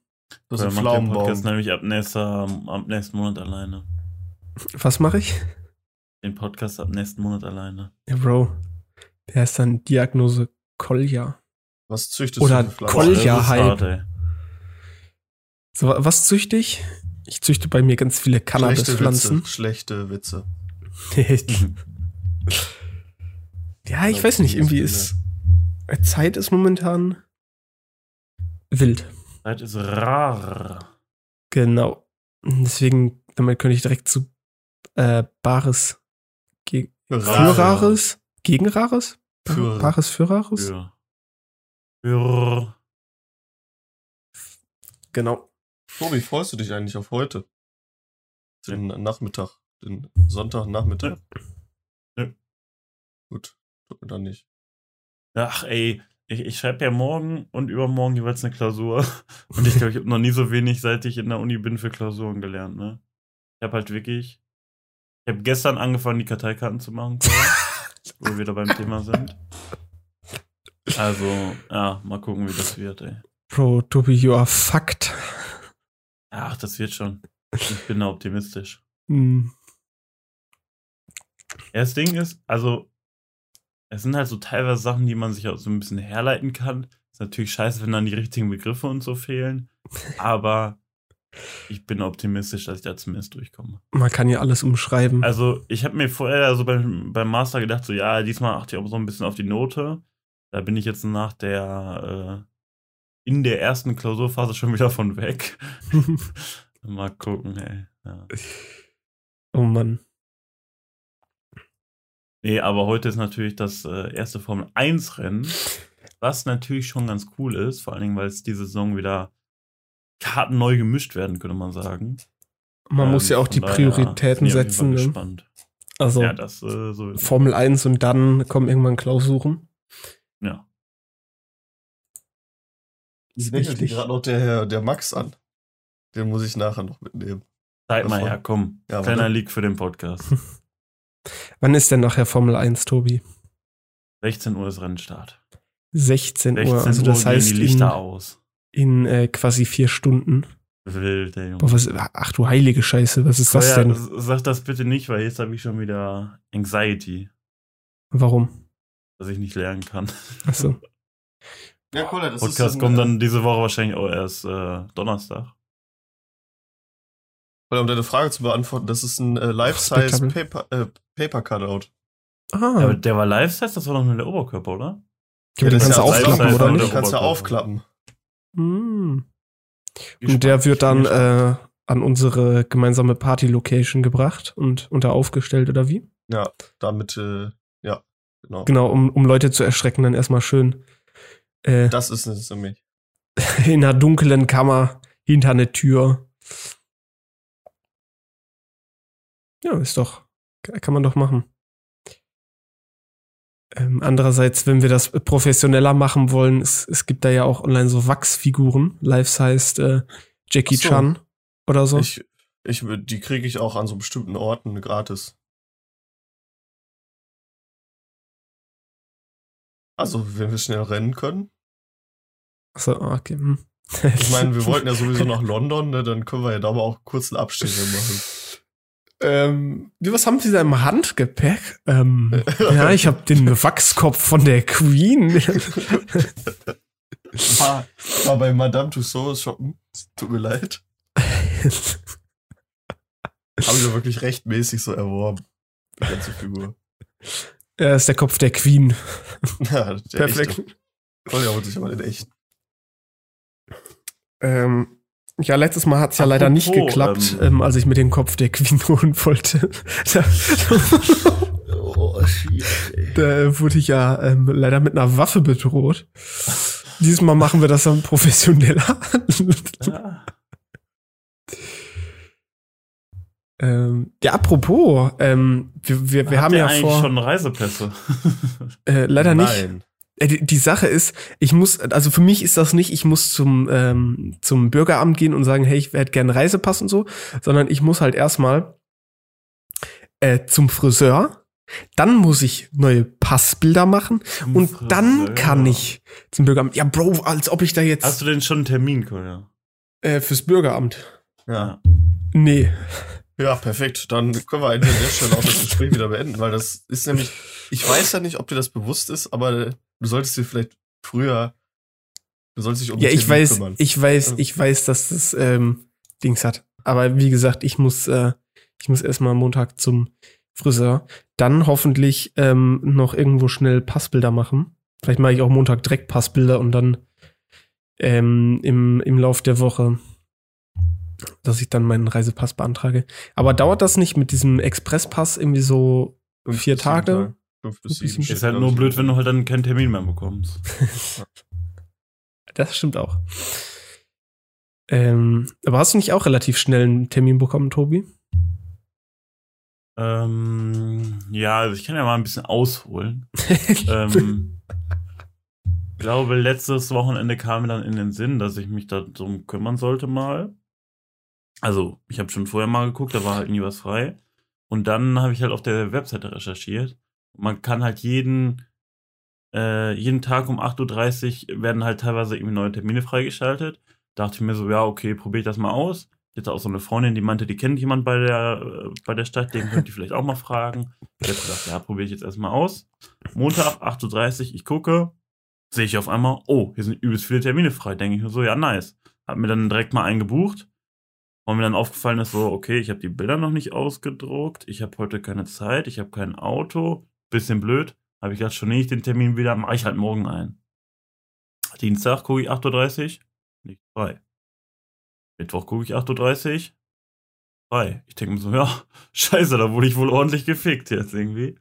Das Oder ist ein Podcast nämlich ab, nächster, ab nächsten Monat alleine. was mache ich? Den Podcast ab nächsten Monat alleine. Ja, Bro. Der heißt dann Diagnose Kolja. Was züchtest Oder du für Pflanzen? Kolja. Das ist Hype. hart, ey. So, wa- was züchte ich? Ich züchte bei mir ganz viele Schlechte Cannabispflanzen. Witze. Schlechte Witze. ja, ich weiß nicht, irgendwie ist Zeit ist momentan wild. Zeit ist rar. Genau. Deswegen, damit könnte ich direkt zu äh, Bares ge für Rares, gegen Rares? Für- Bares für Rares? Für. Für. Genau. Tobi, freust du dich eigentlich auf heute? Den Nachmittag. Den Sonntagnachmittag? Nö. Gut, tut mir dann nicht. Ach, ey. Ich, ich schreibe ja morgen und übermorgen jeweils eine Klausur. Und ich glaube, ich habe noch nie so wenig, seit ich in der Uni bin, für Klausuren gelernt, ne? Ich habe halt wirklich. Ich habe gestern angefangen, die Karteikarten zu machen, wo wir wieder beim Thema sind. Also, ja, mal gucken, wie das wird, ey. Bro, Tobi, you are fucked. Ach, das wird schon. Ich bin da optimistisch. Hm. Ja, das Ding ist, also, es sind halt so teilweise Sachen, die man sich auch so ein bisschen herleiten kann. Ist natürlich scheiße, wenn dann die richtigen Begriffe und so fehlen. Aber ich bin optimistisch, dass ich da zumindest durchkomme. Man kann ja alles umschreiben. Also, ich habe mir vorher so beim, beim Master gedacht, so, ja, diesmal achte ich auch so ein bisschen auf die Note. Da bin ich jetzt nach der, äh, in der ersten Klausurphase schon wieder von weg. Mal gucken, ey. Ja. oh Mann. Nee, aber heute ist natürlich das äh, erste Formel 1 Rennen, was natürlich schon ganz cool ist, vor allen Dingen, weil es diese Saison wieder Karten neu gemischt werden, könnte man sagen. Man Ähm, muss ja auch die Prioritäten bin ich setzen. Fall Ne? Gespannt. Also Ja, das äh, so. Formel 1 und dann kommen irgendwann Klausuren. Ja. Ich lächelt Richtig. gerade noch der, der Max an. Den muss ich nachher noch mitnehmen. Zeig mal her, komm. Ja, Kleiner. Leak für den Podcast. Wann ist denn nachher Formel 1, Tobi? 16 Uhr ist Rennstart. 16 16 Uhr. Also Uhr das heißt gehen die Lichter in, aus. in äh, quasi vier Stunden. Wild, ey, Junge. Boah, was, ach du heilige Scheiße, was ist das ja, denn? Sag das bitte nicht, weil jetzt habe ich schon wieder Anxiety, Warum? dass ich nicht lernen kann. Achso. Ja, cool, das Podcast ist kommt dann diese Woche wahrscheinlich auch erst äh, Donnerstag. Weil, um deine Frage zu beantworten, das ist ein äh, Life-Size. Paper, äh, Paper Cutout. Ah, Ja, aber der war Live-Size, das war doch nur der Oberkörper, oder? ja, den kannst du aufklappen, oder und nicht? der Den kannst du aufklappen. Hm. Gespannt. Und der wird dann äh, an unsere gemeinsame Party-Location gebracht und, da aufgestellt, oder wie? Ja, damit, äh, ja, genau. Genau, um, um Leute zu erschrecken, dann erstmal schön äh, Das ist es nämlich. in einer dunklen Kammer hinter eine Tür. Ja, ist doch, kann man doch machen. Ähm, andererseits, wenn wir das professioneller machen wollen, es, es gibt da ja auch online so Wachsfiguren, life-sized äh, Jackie so. Chan oder so. Ich, ich, die kriege ich auch an so bestimmten Orten gratis. Also, wenn wir schnell rennen können. Achso, okay. hm. Ich meine, wir wollten ja sowieso nach London, ne? dann können wir ja da aber auch kurze Abstecher machen. Ähm, was haben Sie da im Handgepäck? Ähm, ja, ich habe den Wachskopf von der Queen. war, war bei Madame Tussauds shoppen. Tut mir leid. Haben sie wirklich rechtmäßig so erworben. Die ganze Figur. Ja, ist der Kopf der Queen. Ja, der Perfekt. Echte. Oh ja, holt sich aber den echten. Ähm, ja, letztes Mal hat's ja leider nicht Apropos, geklappt, ähm, ähm, als ich mir den Kopf der Queen holen wollte. da, Oh, shit, da wurde ich ja ähm, leider mit einer Waffe bedroht. Dieses Mal machen wir das dann professioneller. Ja. ähm, ja, apropos, ähm, wir, wir, wir haben ja eigentlich vor. schon Reisepässe. Äh, leider nicht. Nein. Äh, Die, die Sache ist, ich muss, also für mich ist das nicht, ich muss zum, ähm, zum Bürgeramt gehen und sagen, hey, ich hätte gerne Reisepass und so, sondern ich muss halt erstmal äh, zum Friseur, dann muss ich neue Passbilder machen und Friseur. dann kann ich zum Bürgeramt. Ja, Bro, als ob ich da jetzt Hast du denn schon einen Termin, Kolja? äh, fürs Bürgeramt. Ja. Nee. Ja, perfekt. Dann können wir an der Stelle auch das Gespräch wieder beenden, weil das ist nämlich, ich weiß ja nicht, ob dir das bewusst ist, aber du solltest dir vielleicht früher, du solltest dich um Ja, ich weiß, kümmern. ich weiß, ich weiß, dass das ähm, Dings hat. Aber wie gesagt, ich muss, äh, ich muss erstmal am Montag zum Friseur. Dann hoffentlich ähm, noch irgendwo schnell Passbilder machen. Vielleicht mache ich auch Montag direkt Passbilder und dann ähm, im, im Lauf der Woche, dass ich dann meinen Reisepass beantrage. Aber dauert das nicht mit diesem Expresspass irgendwie so vier sieben Tage? Fünf bis sieben. Ist halt nur blöd, wenn du halt dann keinen Termin mehr bekommst. Das stimmt auch. Ähm, aber hast du nicht auch relativ schnell einen Termin bekommen, Tobi? Ähm, ja, also ich kann ja mal ein bisschen ausholen. ähm, ich glaube, letztes Wochenende kam mir dann in den Sinn, dass ich mich darum kümmern sollte mal. Also, ich habe schon vorher mal geguckt, da war halt nie was frei. Und dann habe ich halt auf der Webseite recherchiert. Man kann halt jeden, äh, jeden Tag um 8.30 Uhr werden halt teilweise irgendwie neue Termine freigeschaltet. Dachte ich mir so, ja, okay, probiere ich das mal aus. Jetzt auch so eine Freundin, die meinte, die kennt jemand bei der, äh, bei der Stadt, den könnt ihr vielleicht auch mal fragen. Ich habe gedacht, ja, probiere ich jetzt erstmal aus. Montag, 8.30 Uhr, ich gucke, sehe ich auf einmal, oh, hier sind übelst viele Termine frei. Denke ich mir so, ja, nice. Hab mir dann direkt mal einen gebucht. Und mir dann aufgefallen ist so, okay, ich habe die Bilder noch nicht ausgedruckt, ich habe heute keine Zeit, ich habe kein Auto, bisschen blöd. Habe ich gedacht, schon ich den Termin wieder, mache ich halt morgen ein. Dienstag gucke ich 8.30 Uhr, nicht frei. Mittwoch gucke ich 8.30 Uhr, frei. Ich denke mir so, ja, scheiße, da wurde ich wohl ordentlich gefickt jetzt irgendwie.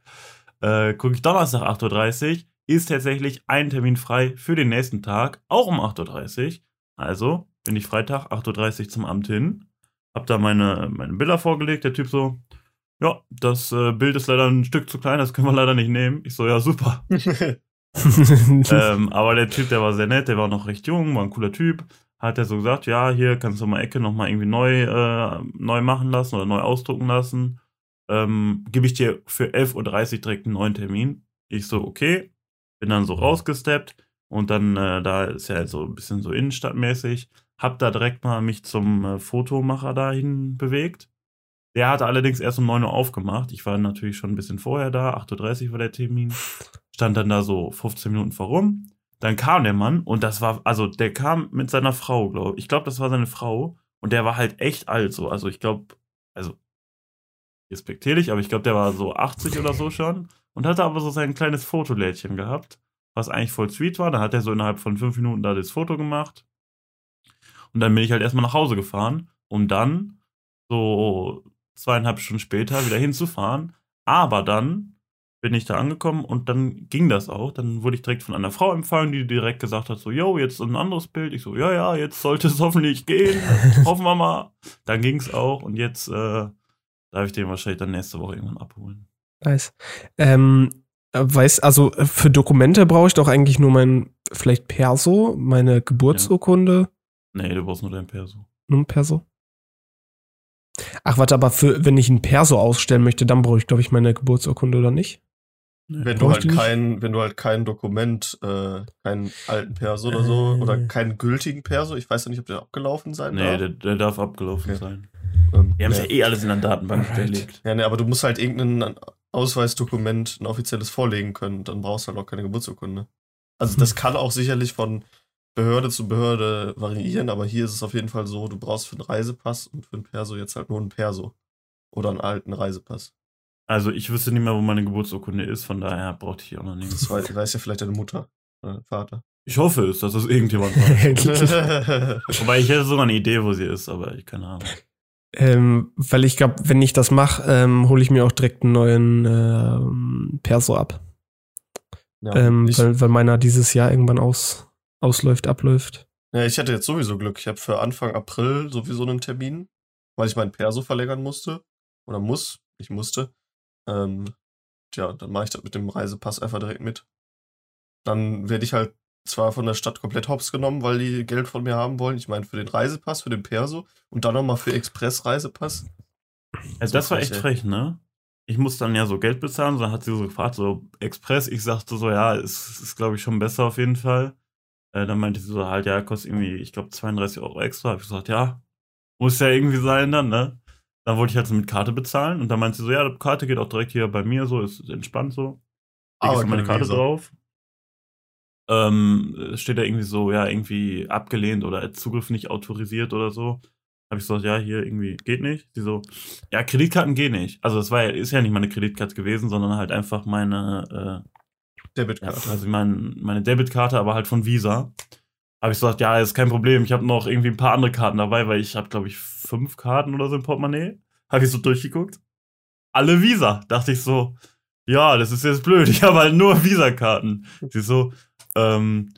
Äh, gucke ich Donnerstag 8.30 Uhr, ist tatsächlich ein Termin frei für den nächsten Tag, auch um 8.30 Uhr. Also bin ich Freitag 8.30 Uhr zum Amt hin, hab da meine, meine Bilder vorgelegt, der Typ so, ja, das äh, Bild ist leider ein Stück zu klein, das können wir leider nicht nehmen. Ich so, ja, super. ähm, aber der Typ, der war sehr nett, der war noch recht jung, war ein cooler Typ. Hat er so gesagt, ja, hier kannst du mal Ecke nochmal irgendwie neu, äh, neu machen lassen oder neu ausdrucken lassen. Ähm, Gebe ich dir für 11.30 Uhr direkt einen neuen Termin. Ich so, okay. Bin dann so rausgesteppt und dann, äh, da ist ja so ein bisschen so innenstadtmäßig, hab da direkt mal mich zum äh, Fotomacher dahin bewegt. Der hatte allerdings erst um 9 Uhr aufgemacht. Ich war natürlich schon ein bisschen vorher da, 8.30 Uhr war der Termin. Stand dann da so 15 Minuten vorum. Dann kam der Mann und das war, also der kam mit seiner Frau, glaube ich. Ich glaube, das war seine Frau und der war halt echt alt so. Also ich glaube, also respektierlich, aber ich glaube, der war so 80 oder so schon und hatte aber so sein kleines Fotolädchen gehabt, was eigentlich voll sweet war. Da hat er so innerhalb von fünf Minuten da das Foto gemacht. Und dann bin ich halt erstmal nach Hause gefahren, um dann so zweieinhalb Stunden später wieder hinzufahren. Aber dann bin ich da angekommen und dann ging das auch. Dann wurde ich direkt von einer Frau empfangen, die direkt gesagt hat: So, yo, jetzt ein anderes Bild. Ich so, ja, ja, jetzt sollte es hoffentlich gehen. Hoffen wir mal. Dann ging es auch und jetzt äh, darf ich den wahrscheinlich dann nächste Woche irgendwann abholen. Nice. Ähm, äh, weiß, also äh, für Dokumente brauche ich doch eigentlich nur mein, vielleicht Perso, meine Geburtsurkunde, Nee, du brauchst nur dein Perso. nur ein Perso. Ach, warte, aber für, wenn ich ein Perso ausstellen möchte, dann brauche ich, glaube ich, meine Geburtsurkunde oder nicht? Nee. Wenn du halt kein, wenn du halt kein Dokument, äh, keinen alten Perso oder so, Äh. oder keinen gültigen Perso, ich weiß ja nicht, ob der abgelaufen sein Nee, darf. der, der darf abgelaufen Okay. sein. Ähm, Wir haben es ja. ja eh alles in der Datenbank hinterlegt. Ja, ne, aber du musst halt irgendein Ausweisdokument, ein offizielles vorlegen können, dann brauchst du halt auch keine Geburtsurkunde. Also das kann auch sicherlich von, Behörde zu Behörde variieren, aber hier ist es auf jeden Fall so, du brauchst für einen Reisepass und für einen Perso jetzt halt nur einen Perso. Oder einen alten Reisepass. Also ich wüsste nicht mehr, wo meine Geburtsurkunde ist, von daher brauchte ich auch noch nicht. Das weiß, weiß ja vielleicht deine Mutter oder dein Vater. Ich hoffe es, dass das irgendjemand weiß. Wobei ich hätte sogar eine Idee, wo sie ist, aber ich keine Ahnung. ähm, weil ich glaube, wenn ich das mache, ähm, hole ich mir auch direkt einen neuen ähm, Perso ab. ja, ähm, weil, weil meiner dieses Jahr irgendwann aus, ausläuft, abläuft. ja, ich hatte jetzt sowieso Glück. Ich habe für Anfang April sowieso einen Termin, weil ich meinen Perso verlängern musste. Oder muss. Ich musste. Ähm, tja, dann mache ich das mit dem Reisepass einfach direkt mit. Dann werde ich halt zwar von der Stadt komplett hops genommen, weil die Geld von mir haben wollen. Ich meine, für den Reisepass, für den Perso und dann nochmal für Express-Reisepass. Also So das war frech, echt ey. frech, ne? Ich musste dann ja so Geld bezahlen, dann hat sie so gefragt, so Express. Ich sagte so, ja, ist, ist glaube ich schon besser auf jeden Fall. Äh, dann meinte sie so, halt, ja, kostet irgendwie, ich glaube, 32 Euro extra. Hab ich gesagt, ja, muss ja irgendwie sein dann, ne? Dann wollte ich halt so mit Karte bezahlen und dann meinte sie so, ja, die Karte geht auch direkt hier bei mir, so, ist entspannt so. Ich so meine Karte Visa. drauf. Ähm, steht da irgendwie so, ja, irgendwie abgelehnt oder Zugriff nicht autorisiert oder so. Habe ich gesagt, ja, hier irgendwie geht nicht. Sie so, ja, Kreditkarten gehen nicht. Also das war ja, ist ja nicht meine Kreditkarte gewesen, sondern halt einfach meine, äh, ja, Debitkarte. also mein, meine Debitkarte, aber halt von Visa. Habe ich gesagt, ja, ist kein Problem. Ich habe noch irgendwie ein paar andere Karten dabei, weil ich habe, glaube ich, fünf Karten oder so im Portemonnaie. Habe ich so durchgeguckt. Alle Visa. Dachte ich so, ja, das ist jetzt blöd. Ich habe halt nur Visa-Karten. Sie so, ähm,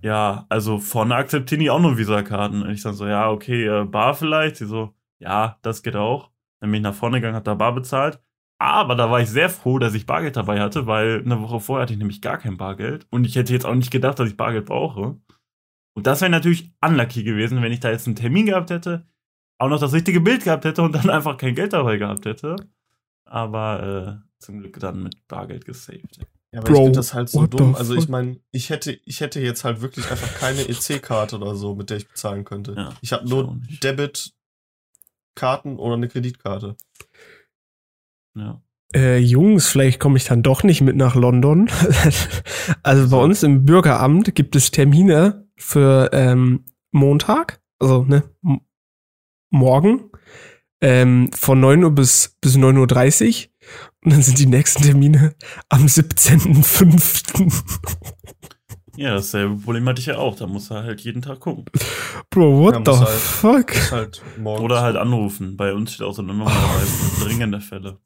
ja, also vorne akzeptieren die auch nur Visa-Karten. Und ich dann so, ja, okay, äh, Bar vielleicht. Sie so, ja, das geht auch. Dann bin ich nach vorne gegangen, hat da Bar bezahlt. Aber da war ich sehr froh, dass ich Bargeld dabei hatte, weil eine Woche vorher hatte ich nämlich gar kein Bargeld. Und ich hätte jetzt auch nicht gedacht, dass ich Bargeld brauche. Und das wäre natürlich unlucky gewesen, wenn ich da jetzt einen Termin gehabt hätte, auch noch das richtige Bild gehabt hätte und dann einfach kein Geld dabei gehabt hätte. Aber äh, zum Glück dann mit Bargeld gesaved. Ja, aber Bro, ich finde das halt so dumm. Also ich meine, ich hätte, ich hätte jetzt halt wirklich einfach keine EC-Karte oder so, mit der ich bezahlen könnte. Ja, ich habe nur. Debit-Karten oder eine Kreditkarte. Ja. Äh, Jungs, vielleicht komme ich dann doch nicht mit nach London. also bei uns im Bürgeramt gibt es Termine für ähm, Montag, also ne, morgen, ähm, von 9 Uhr bis, bis 9.30 Uhr. Und dann sind die nächsten Termine am 17.05. Ja, dasselbe Problem hatte ich ja auch. Da muss er halt jeden Tag gucken. Bro, what Ja, the halt- fuck? Halt. Oder halt anrufen. Bei uns steht auch so eine Nummer dabei für dringende Fälle.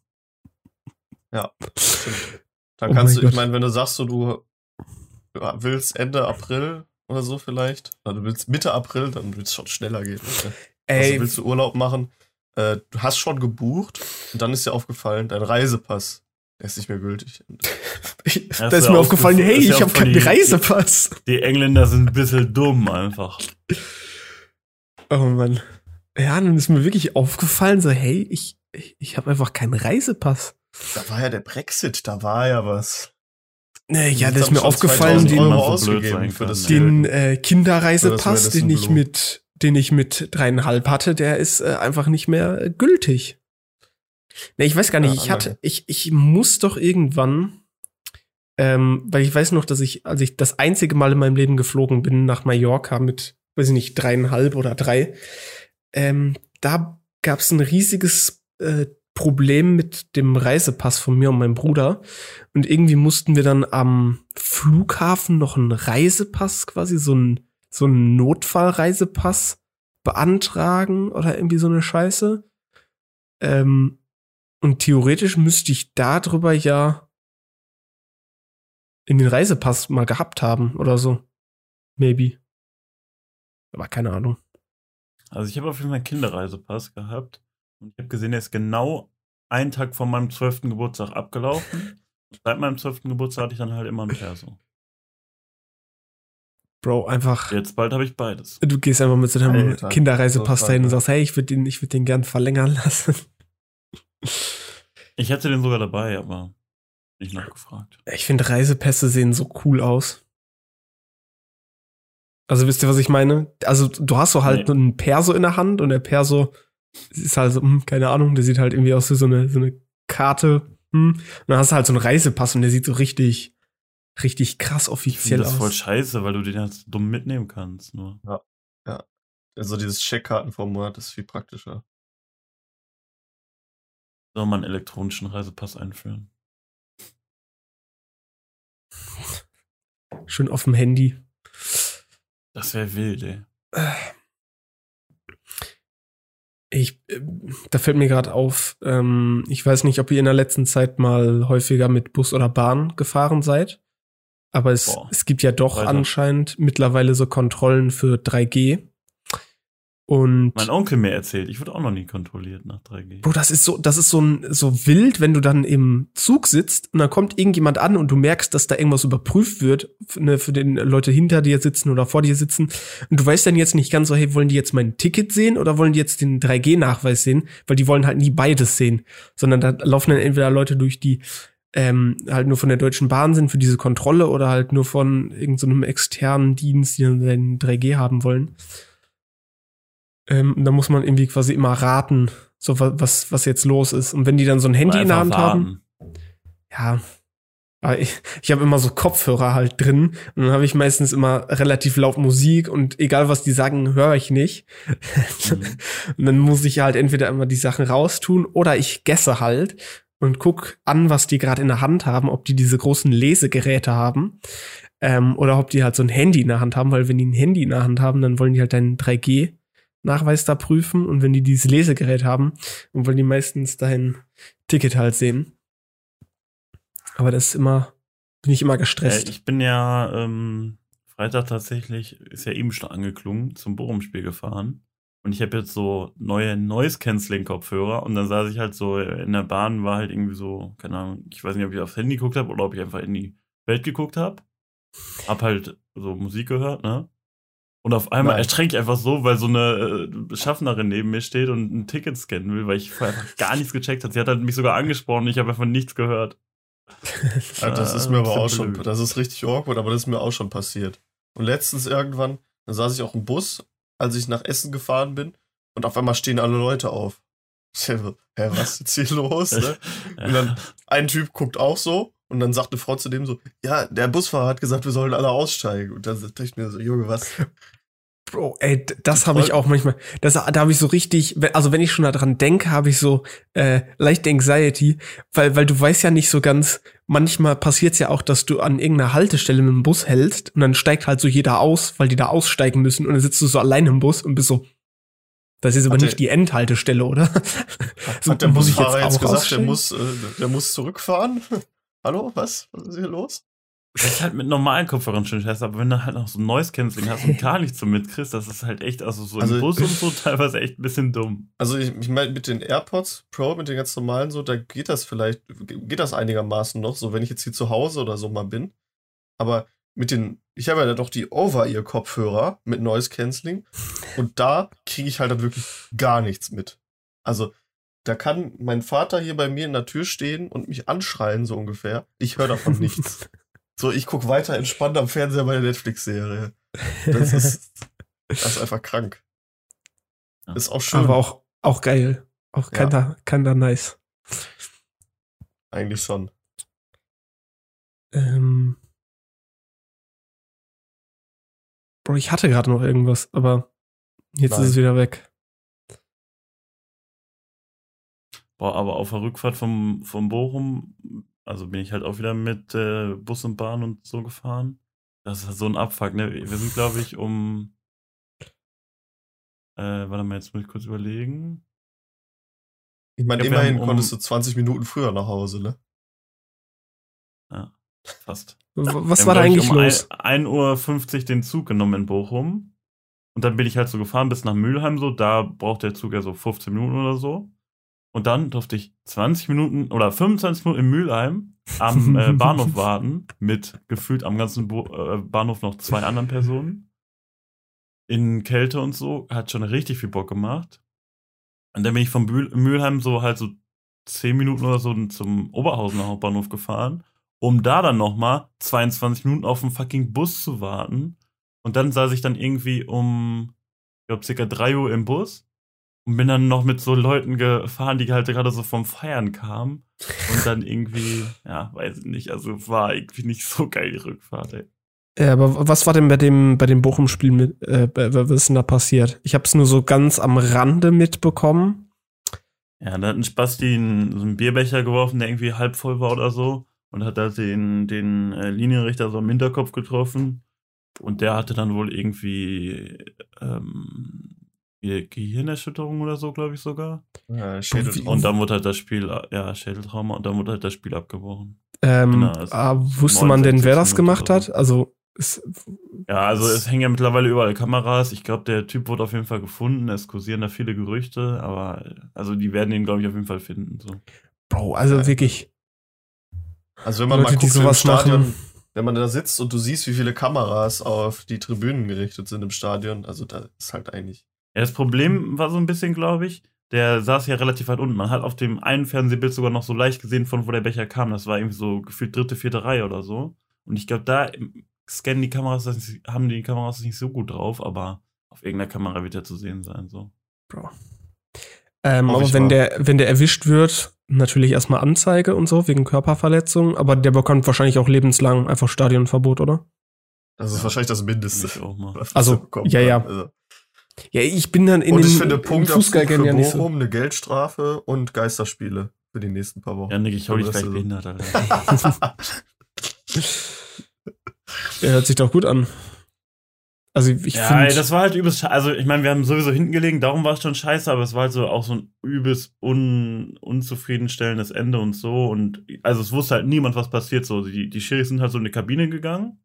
Stimmt. Dann Oh kannst du, ich Gott. meine, wenn du sagst, so, du willst Ende April oder so vielleicht, oder du willst Mitte April, dann wird es schon schneller gehen. Also Ey, willst du Urlaub machen? Äh, du hast schon gebucht und dann ist dir aufgefallen, dein Reisepass, der ist nicht mehr gültig. ich, Ja, da ist ja mir aufgefallen, hey, ja ich habe keinen die- Reisepass. Die Engländer sind ein bisschen dumm einfach. Oh Mann. Ja, dann ist mir wirklich aufgefallen, so, hey, ich, ich, ich habe einfach keinen Reisepass. Da war ja der Brexit, da war ja was. Nee, ja, das ist mir aufgefallen, 2000 den, ausgegeben für das den äh, Kinderreisepass, Das den ich mit, den ich mit dreieinhalb hatte, der ist äh, einfach nicht mehr äh, gültig. Nee, ich weiß gar nicht, Ja, ich hatte, ich, ich muss doch irgendwann, ähm, weil ich weiß noch, dass ich, als ich das einzige Mal in meinem Leben geflogen bin nach Mallorca mit, weiß ich nicht, dreieinhalb oder drei, ähm, da gab es ein riesiges äh, Problem mit dem Reisepass von mir und meinem Bruder. Und irgendwie mussten wir dann am Flughafen noch einen Reisepass, quasi so einen, so einen Notfallreisepass beantragen oder irgendwie so eine Scheiße. Ähm, und theoretisch müsste ich darüber ja in den Reisepass mal gehabt haben oder so. Maybe. Aber keine Ahnung. Also ich habe auf jeden Fall einen Kinderreisepass gehabt und ich habe gesehen, der ist genau einen Tag vor meinem 12. Geburtstag abgelaufen. Seit meinem 12. Geburtstag hatte ich dann halt immer ein Perso. Bro, einfach. Jetzt bald habe ich beides. Du gehst einfach mit so deinem Alter, Kinderreisepass dahin und sagst, hey, ich würde den, ich würde den gern verlängern lassen. Ich hatte den sogar dabei, aber nicht nachgefragt. Ich finde Reisepässe sehen so cool aus. Also wisst ihr, was ich meine? Also du hast so halt Nee. einen Perso in der Hand und der Perso ist halt so, hm, keine Ahnung, der sieht halt irgendwie aus wie so eine, so eine Karte. Hm. Und dann hast du halt so einen Reisepass und der sieht so richtig, richtig krass Ich offiziell finde das aus. voll scheiße, weil du den halt so dumm mitnehmen kannst. Nur. Also dieses Checkkartenformat ist viel praktischer. Soll man einen elektronischen Reisepass einführen? Schön auf dem Handy. Das wäre wild, ey. Ich, äh, da fällt mir gerade auf, ähm, ich weiß nicht, ob ihr in der letzten Zeit mal häufiger mit Bus oder Bahn gefahren seid. Aber es, Boah. es gibt ja doch Weiter. anscheinend mittlerweile so Kontrollen für 3G. Und Mein Onkel mir erzählt, ich wurde auch noch nie kontrolliert nach 3G. Bro, das ist so, das ist so, ein, so wild, wenn du dann im Zug sitzt und dann kommt irgendjemand an und du merkst, dass da irgendwas überprüft wird für, ne, für den Leute hinter dir sitzen oder vor dir sitzen. Und du weißt dann jetzt nicht ganz so, hey, wollen die jetzt mein Ticket sehen oder wollen die jetzt den 3G-Nachweis sehen? Weil die wollen halt nie beides sehen. Sondern da laufen dann entweder Leute durch, die ähm, halt nur von der Deutschen Bahn sind für diese Kontrolle oder halt nur von irgendeinem externen Dienst, die dann den 3G haben wollen. Ähm, und da muss man irgendwie quasi immer raten, so was, was jetzt los ist. Und wenn die dann so ein Handy in der Hand haben, ja, aber ich, ich habe immer so Kopfhörer halt drin und dann habe ich meistens immer relativ laut Musik und egal was die sagen, höre ich nicht. Mhm. und dann muss ich halt entweder immer die Sachen raustun oder ich gesse halt und guck an, was die gerade in der Hand haben, ob die diese großen Lesegeräte haben ähm, oder ob die halt so ein Handy in der Hand haben, weil wenn die ein Handy in der Hand haben, dann wollen die halt dein 3G Nachweis da prüfen und wenn die dieses Lesegerät haben und wollen die meistens dahin Ticket halt sehen. Aber das ist immer, bin ich immer gestresst. Äh, ich bin ja ähm, Freitag tatsächlich, ist ja eben schon angeklungen, zum Bochum-Spiel gefahren. Und ich habe jetzt so neue Noise-Canceling-Kopfhörer und dann saß ich halt so in der Bahn, war halt irgendwie so, keine Ahnung, ich weiß nicht, ob ich aufs Handy geguckt habe oder ob ich einfach in die Welt geguckt habe. Hab halt so Musik gehört, ne? Und auf einmal Nein. erschrecke ich einfach so, weil so eine äh, Schaffnerin neben mir steht und ein Ticket scannen will, weil ich vorher einfach gar nichts gecheckt habe. Sie hat halt mich sogar angesprochen und ich habe einfach nichts gehört. Ja, das ist Äh, mir aber auch schon, das ist richtig awkward, aber das ist mir auch schon passiert. Und letztens irgendwann, da saß ich auch im Bus, als ich nach Essen gefahren bin, und auf einmal stehen alle Leute auf. Hä, was ist hier los? Ne? Und dann ein Typ guckt auch so und dann sagt eine Frau zu dem so, ja, der Busfahrer hat gesagt, wir sollen alle aussteigen. Und dann dachte ich mir so, Junge, was? Bro, ey, das habe ich auch manchmal. Das, da habe ich so richtig, also wenn ich schon daran denke, habe ich so äh, leichte Anxiety, weil, weil du weißt ja nicht so ganz, manchmal passiert es ja auch, dass du an irgendeiner Haltestelle mit dem Bus hältst und dann steigt halt so jeder aus, weil die da aussteigen müssen und dann sitzt du so allein im Bus und bist so, das ist aber Hat der- nicht die Endhaltestelle, oder? So, Hat der muss ich Busfahrer jetzt jetzt, gesagt, der muss, äh, der muss zurückfahren? Hallo, was? Was ist hier los? Das ist halt mit normalen Kopfhörern schon scheiße, aber wenn du halt noch so ein Noise Canceling hast und gar nichts so mitkriegst, das ist halt echt, also so Also- im Bus und so teilweise echt ein bisschen dumm. Also ich, ich meine, mit den AirPods Pro, mit den ganz normalen so, da geht das vielleicht, geht das einigermaßen noch, so wenn ich jetzt hier zu Hause oder so mal bin. Aber mit den, ich habe ja doch die Over-Ear-Kopfhörer mit Noise Cancelling und da kriege ich halt dann wirklich gar nichts mit. Also da kann mein Vater hier bei mir in der Tür stehen und mich anschreien, so ungefähr. Ich höre davon nichts. So, ich gucke weiter entspannt am Fernseher bei der Netflix-Serie. Das ist, das ist einfach krank. Ja. Ist auch schön. aber auch, auch geil. Auch Ja. keiner, keiner nice. Eigentlich schon. Ähm. Bro, ich hatte gerade noch irgendwas, aber jetzt Nein. ist es wieder weg. Boah, aber auf der Rückfahrt vom, vom Bochum, also bin ich halt auch wieder mit äh, Bus und Bahn und so gefahren. Das ist halt so ein Abfuck, ne? Wir sind, glaube ich, um. Äh, warte mal, jetzt muss ich kurz überlegen. Ich meine, immerhin um- konntest du 20 Minuten früher nach Hause, ne? Ja, fast. Was war da eigentlich um los? 1.50 Uhr den Zug genommen in Bochum. Und dann bin ich halt so gefahren bis nach Mülheim so. Da braucht der Zug ja so 15 Minuten oder so. Und dann durfte ich 20 Minuten oder 25 Minuten in Mülheim am äh, Bahnhof warten. Mit gefühlt am ganzen Bo äh, Bahnhof noch zwei anderen Personen. In Kälte und so. Hat schon richtig viel Bock gemacht. Und dann bin ich von Bühl Mülheim so halt so 10 Minuten oder so zum Oberhausener Hauptbahnhof gefahren um da dann nochmal 22 Minuten auf den fucking Bus zu warten. Und dann saß ich dann irgendwie um, ich glaube, circa 3 Uhr im Bus. Und bin dann noch mit so Leuten gefahren, die halt gerade so vom Feiern kamen. Und dann irgendwie, ja, weiß ich nicht, also war irgendwie nicht so geil die Rückfahrt, ey. Ja, aber was war denn bei dem, bei dem Bochum-Spiel mit, äh, was ist denn da passiert? Ich habe es nur so ganz am Rande mitbekommen. Ja, da hat ein Spasti einen, so einen Bierbecher geworfen, der irgendwie halb voll war oder so. Und hat da den, den äh, Linienrichter so am Hinterkopf getroffen. Und der hatte dann wohl irgendwie ähm, Gehirnerschütterung oder so, glaube ich sogar. Ja, und dann wurde halt das Spiel, ja, Schädeltrauma, und dann wurde halt das Spiel abgebrochen. Ähm, genau, ah, wusste man denn, wer das gemacht hat? Also es, ja, also es hängen ja mittlerweile überall Kameras. Ich glaube, der Typ wurde auf jeden Fall gefunden. Es kursieren da viele Gerüchte, aber also die werden ihn, glaube ich, auf jeden Fall finden. So. Bro, also wirklich. Also wenn man Leute, mal guckt, sowas Stadion, machen. wenn man da sitzt und du siehst, wie viele Kameras auf die Tribünen gerichtet sind im Stadion, also da ist halt eigentlich. Ja, das Problem war so ein bisschen, glaube ich, der saß ja relativ weit unten. Man hat auf dem einen Fernsehbild sogar noch so leicht gesehen, von wo der Becher kam. Das war irgendwie so gefühlt dritte, vierte Reihe oder so. Und ich glaube, da scannen die Kameras, das haben die Kameras nicht so gut drauf, aber auf irgendeiner Kamera wird er zu sehen sein, so. Bro. Ähm, aber wenn der, wenn der erwischt wird, natürlich erstmal Anzeige und so, wegen Körperverletzung, aber der bekommt wahrscheinlich auch lebenslang einfach Stadionverbot, oder? Das ist ja. wahrscheinlich das Mindeste. Also, ja, ja. Also. Ja, ich bin dann in und den ich finde Punkt Fußball ja nicht so. eine Geldstrafe und Geisterspiele für die nächsten paar Wochen. Ja, Nick, ich hau dich gleich behindert. Der hört sich doch gut an. Also ich ja, finde. das war halt übelst. Also ich meine, wir haben sowieso hinten gelegen, darum war es schon scheiße, aber es war halt so auch so ein übelst un, unzufriedenstellendes Ende und so. Und also es wusste halt niemand, was passiert. So, die, die Schiris sind halt so in die Kabine gegangen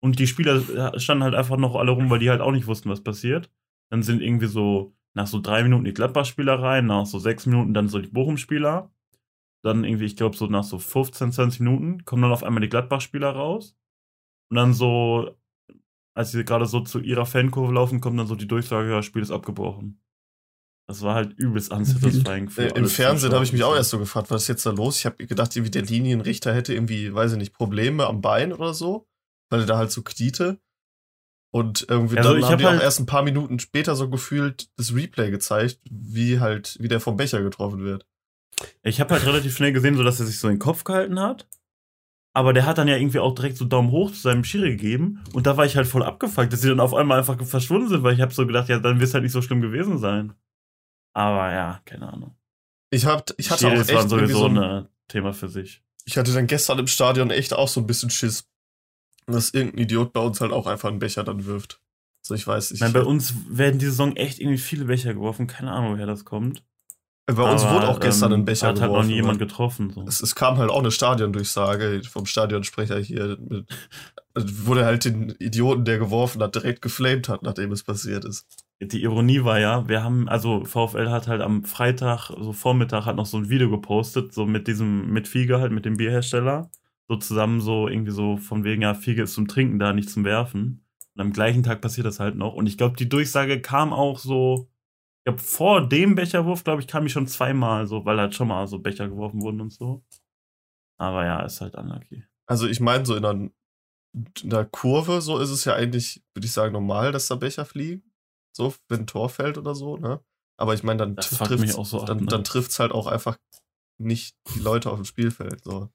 und die Spieler standen halt einfach noch alle rum, weil die halt auch nicht wussten, was passiert. Dann sind irgendwie so nach so drei Minuten die Gladbach-Spieler rein, nach so sechs Minuten dann so die Bochum-Spieler. Dann irgendwie, ich glaube, so nach so 15, 20 Minuten kommen dann auf einmal die Gladbach-Spieler raus. Und dann so, als sie gerade so zu ihrer Fankurve laufen, kommt dann so die Durchsage, ja, Spiel ist abgebrochen. Das war halt übelst unsatisfying. Äh, Im Fernsehen habe ich mich auch erst so gefragt, was ist jetzt da los? Ich habe gedacht, irgendwie der Linienrichter hätte irgendwie, weiß ich nicht, Probleme am Bein oder so, weil er da halt so kniete. Und irgendwie also dann haben hab die halt auch erst ein paar Minuten später so gefühlt das Replay gezeigt, wie halt, wie der vom Becher getroffen wird. Ich habe halt relativ schnell gesehen, so dass er sich so in den Kopf gehalten hat aber der hat dann ja irgendwie auch direkt so Daumen hoch zu seinem Schiri gegeben und da war ich halt voll abgefuckt, dass sie dann auf einmal einfach verschwunden sind, weil ich habe so gedacht, ja, dann wird es halt nicht so schlimm gewesen sein. Aber ja, keine Ahnung. Ich hab, ich hatte Schiris auch echt sowieso so ein ne Thema für sich. Ich hatte dann gestern im Stadion echt auch so ein bisschen Schiss, dass irgendein Idiot bei uns halt auch einfach einen Becher dann wirft. So, ich weiß. Ich, Nein, bei uns werden diese Saison echt irgendwie viele Becher geworfen. Keine Ahnung, woher das kommt. Bei uns Aber, wurde auch gestern ähm, ein Becher hat geworfen. Hat halt noch nie jemand getroffen. So. Es, es, kam halt auch eine Stadiondurchsage vom Stadionsprecher hier. Mit, wurde halt den Idioten, der geworfen hat, direkt geflamed hat, nachdem es passiert ist. Die Ironie war ja, wir haben, also VfL hat halt am Freitag, so Vormittag, hat noch so ein Video gepostet, so mit diesem, mit Fiege halt, mit dem Bierhersteller. So zusammen so irgendwie so von wegen, ja, Fiege ist zum Trinken da, nicht zum Werfen. Und am gleichen Tag passiert das halt noch. Und ich glaube, die Durchsage kam auch so ich glaube, vor dem Becherwurf, glaube ich, kam ich schon zweimal so, weil halt schon mal so Becher geworfen wurden und so. Aber ja, ist halt unlucky. Also ich meine, so in einer, in einer Kurve, so ist es ja eigentlich, würde ich sagen, normal, dass da Becher fliegen. So, wenn ein Tor fällt oder so, ne? Aber ich meine, dann trifft es so dann, ne? halt auch einfach nicht die Leute auf dem Spielfeld. So.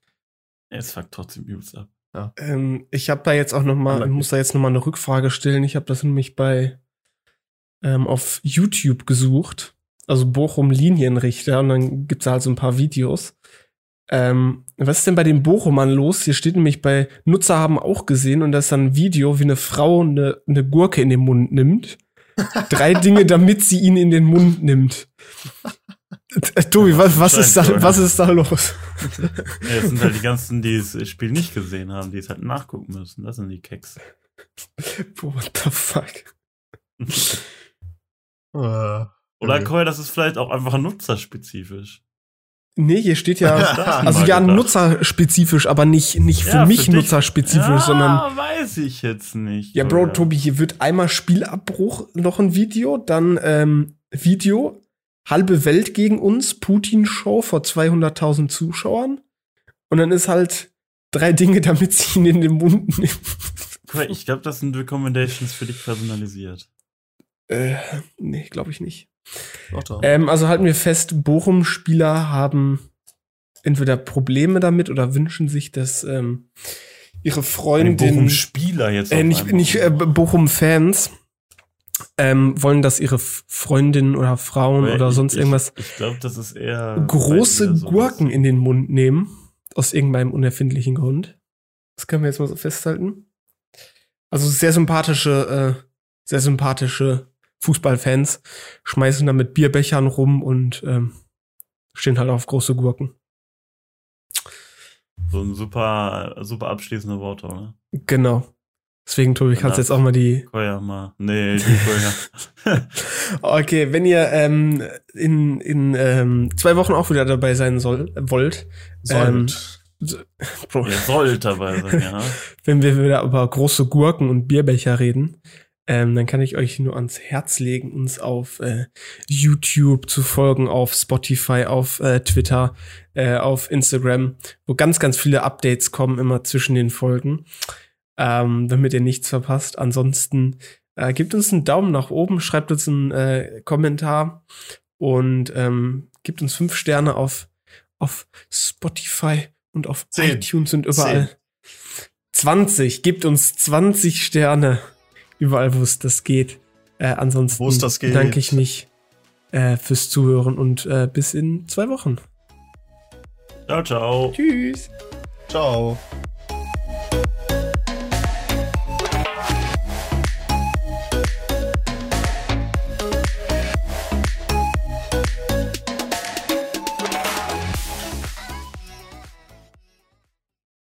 Es fuckt trotzdem übelst ab. Ja. Ähm, ich habe da jetzt auch noch mal, ich muss da jetzt noch mal eine Rückfrage stellen. Ich habe das nämlich bei ähm, auf YouTube gesucht, also Bochum Linienrichter, und dann gibt's da halt so ein paar Videos. Ähm, was ist denn bei den Bochumern los? Hier steht nämlich bei Nutzer haben auch gesehen und da ist dann ein Video, wie eine Frau eine, eine Gurke in den Mund nimmt. Drei Dinge, damit sie ihn in den Mund nimmt. Äh, Tobi, was, was, ist da, was ist da los? Ja, das sind halt die ganzen, die das Spiel nicht gesehen haben, die es halt nachgucken müssen. Das sind die Keks. What the fuck? Äh, Oder okay. Koi, das ist vielleicht auch einfach nutzerspezifisch. Nee, hier steht ja, also ja, nutzerspezifisch, aber nicht, nicht für ja, mich für nutzerspezifisch, ja, sondern. weiß ich jetzt nicht. Ja, Bro? Tobi, hier wird einmal Spielabbruch, noch ein Video, dann ähm, Video, halbe Welt gegen uns, Putin-Show vor 200.000 Zuschauern. Und dann ist halt drei Dinge, damit sie ihn in den Mund nimmt. Ich glaube, das sind Recommendations für dich personalisiert. Äh, nee, glaube ich nicht. Ähm, also halten wir fest, Bochum-Spieler haben entweder Probleme damit oder wünschen sich, dass ähm, ihre Freundin. Bochum-Spieler jetzt. Äh, nicht nicht äh, Bochum-Fans ähm, wollen, dass ihre F- Freundin oder Frauen Aber oder ich- sonst ich, irgendwas Ich glaube, das ist eher. große. Gurken in den Mund nehmen. Aus irgendeinem unerfindlichen Grund. Das können wir jetzt mal so festhalten. Also sehr sympathische, äh, sehr sympathische Fußballfans schmeißen da mit Bierbechern rum und ähm, stehen halt auf große Gurken. So ein super, super abschließende Worte, oder? Genau. Deswegen, Tobi, kannst Ja. jetzt auch mal die. Koya mal. Nee, die Koya. Okay, wenn ihr ähm, in, in ähm, zwei Wochen auch wieder dabei sein soll, wollt, ähm, Sollt. Bro, Ihr sollt dabei sein, ja. wenn wir wieder über große Gurken und Bierbecher reden, ähm, dann kann ich euch nur ans Herz legen, uns auf äh, YouTube zu folgen, auf Spotify, auf äh, Twitter, äh, auf Instagram, wo ganz, ganz viele Updates kommen immer zwischen den Folgen, ähm, damit ihr nichts verpasst. Ansonsten äh, gebt uns einen Daumen nach oben, schreibt uns einen äh, Kommentar und ähm, gebt uns fünf Sterne auf, auf Spotify und auf Zehn. iTunes und überall. 20, gebt uns 20 Sterne. Überall, wo es das geht. Äh, ansonsten geht. bedanke ich mich äh, fürs Zuhören und äh, bis in zwei Wochen. Ciao, ciao. Tschüss. Ciao.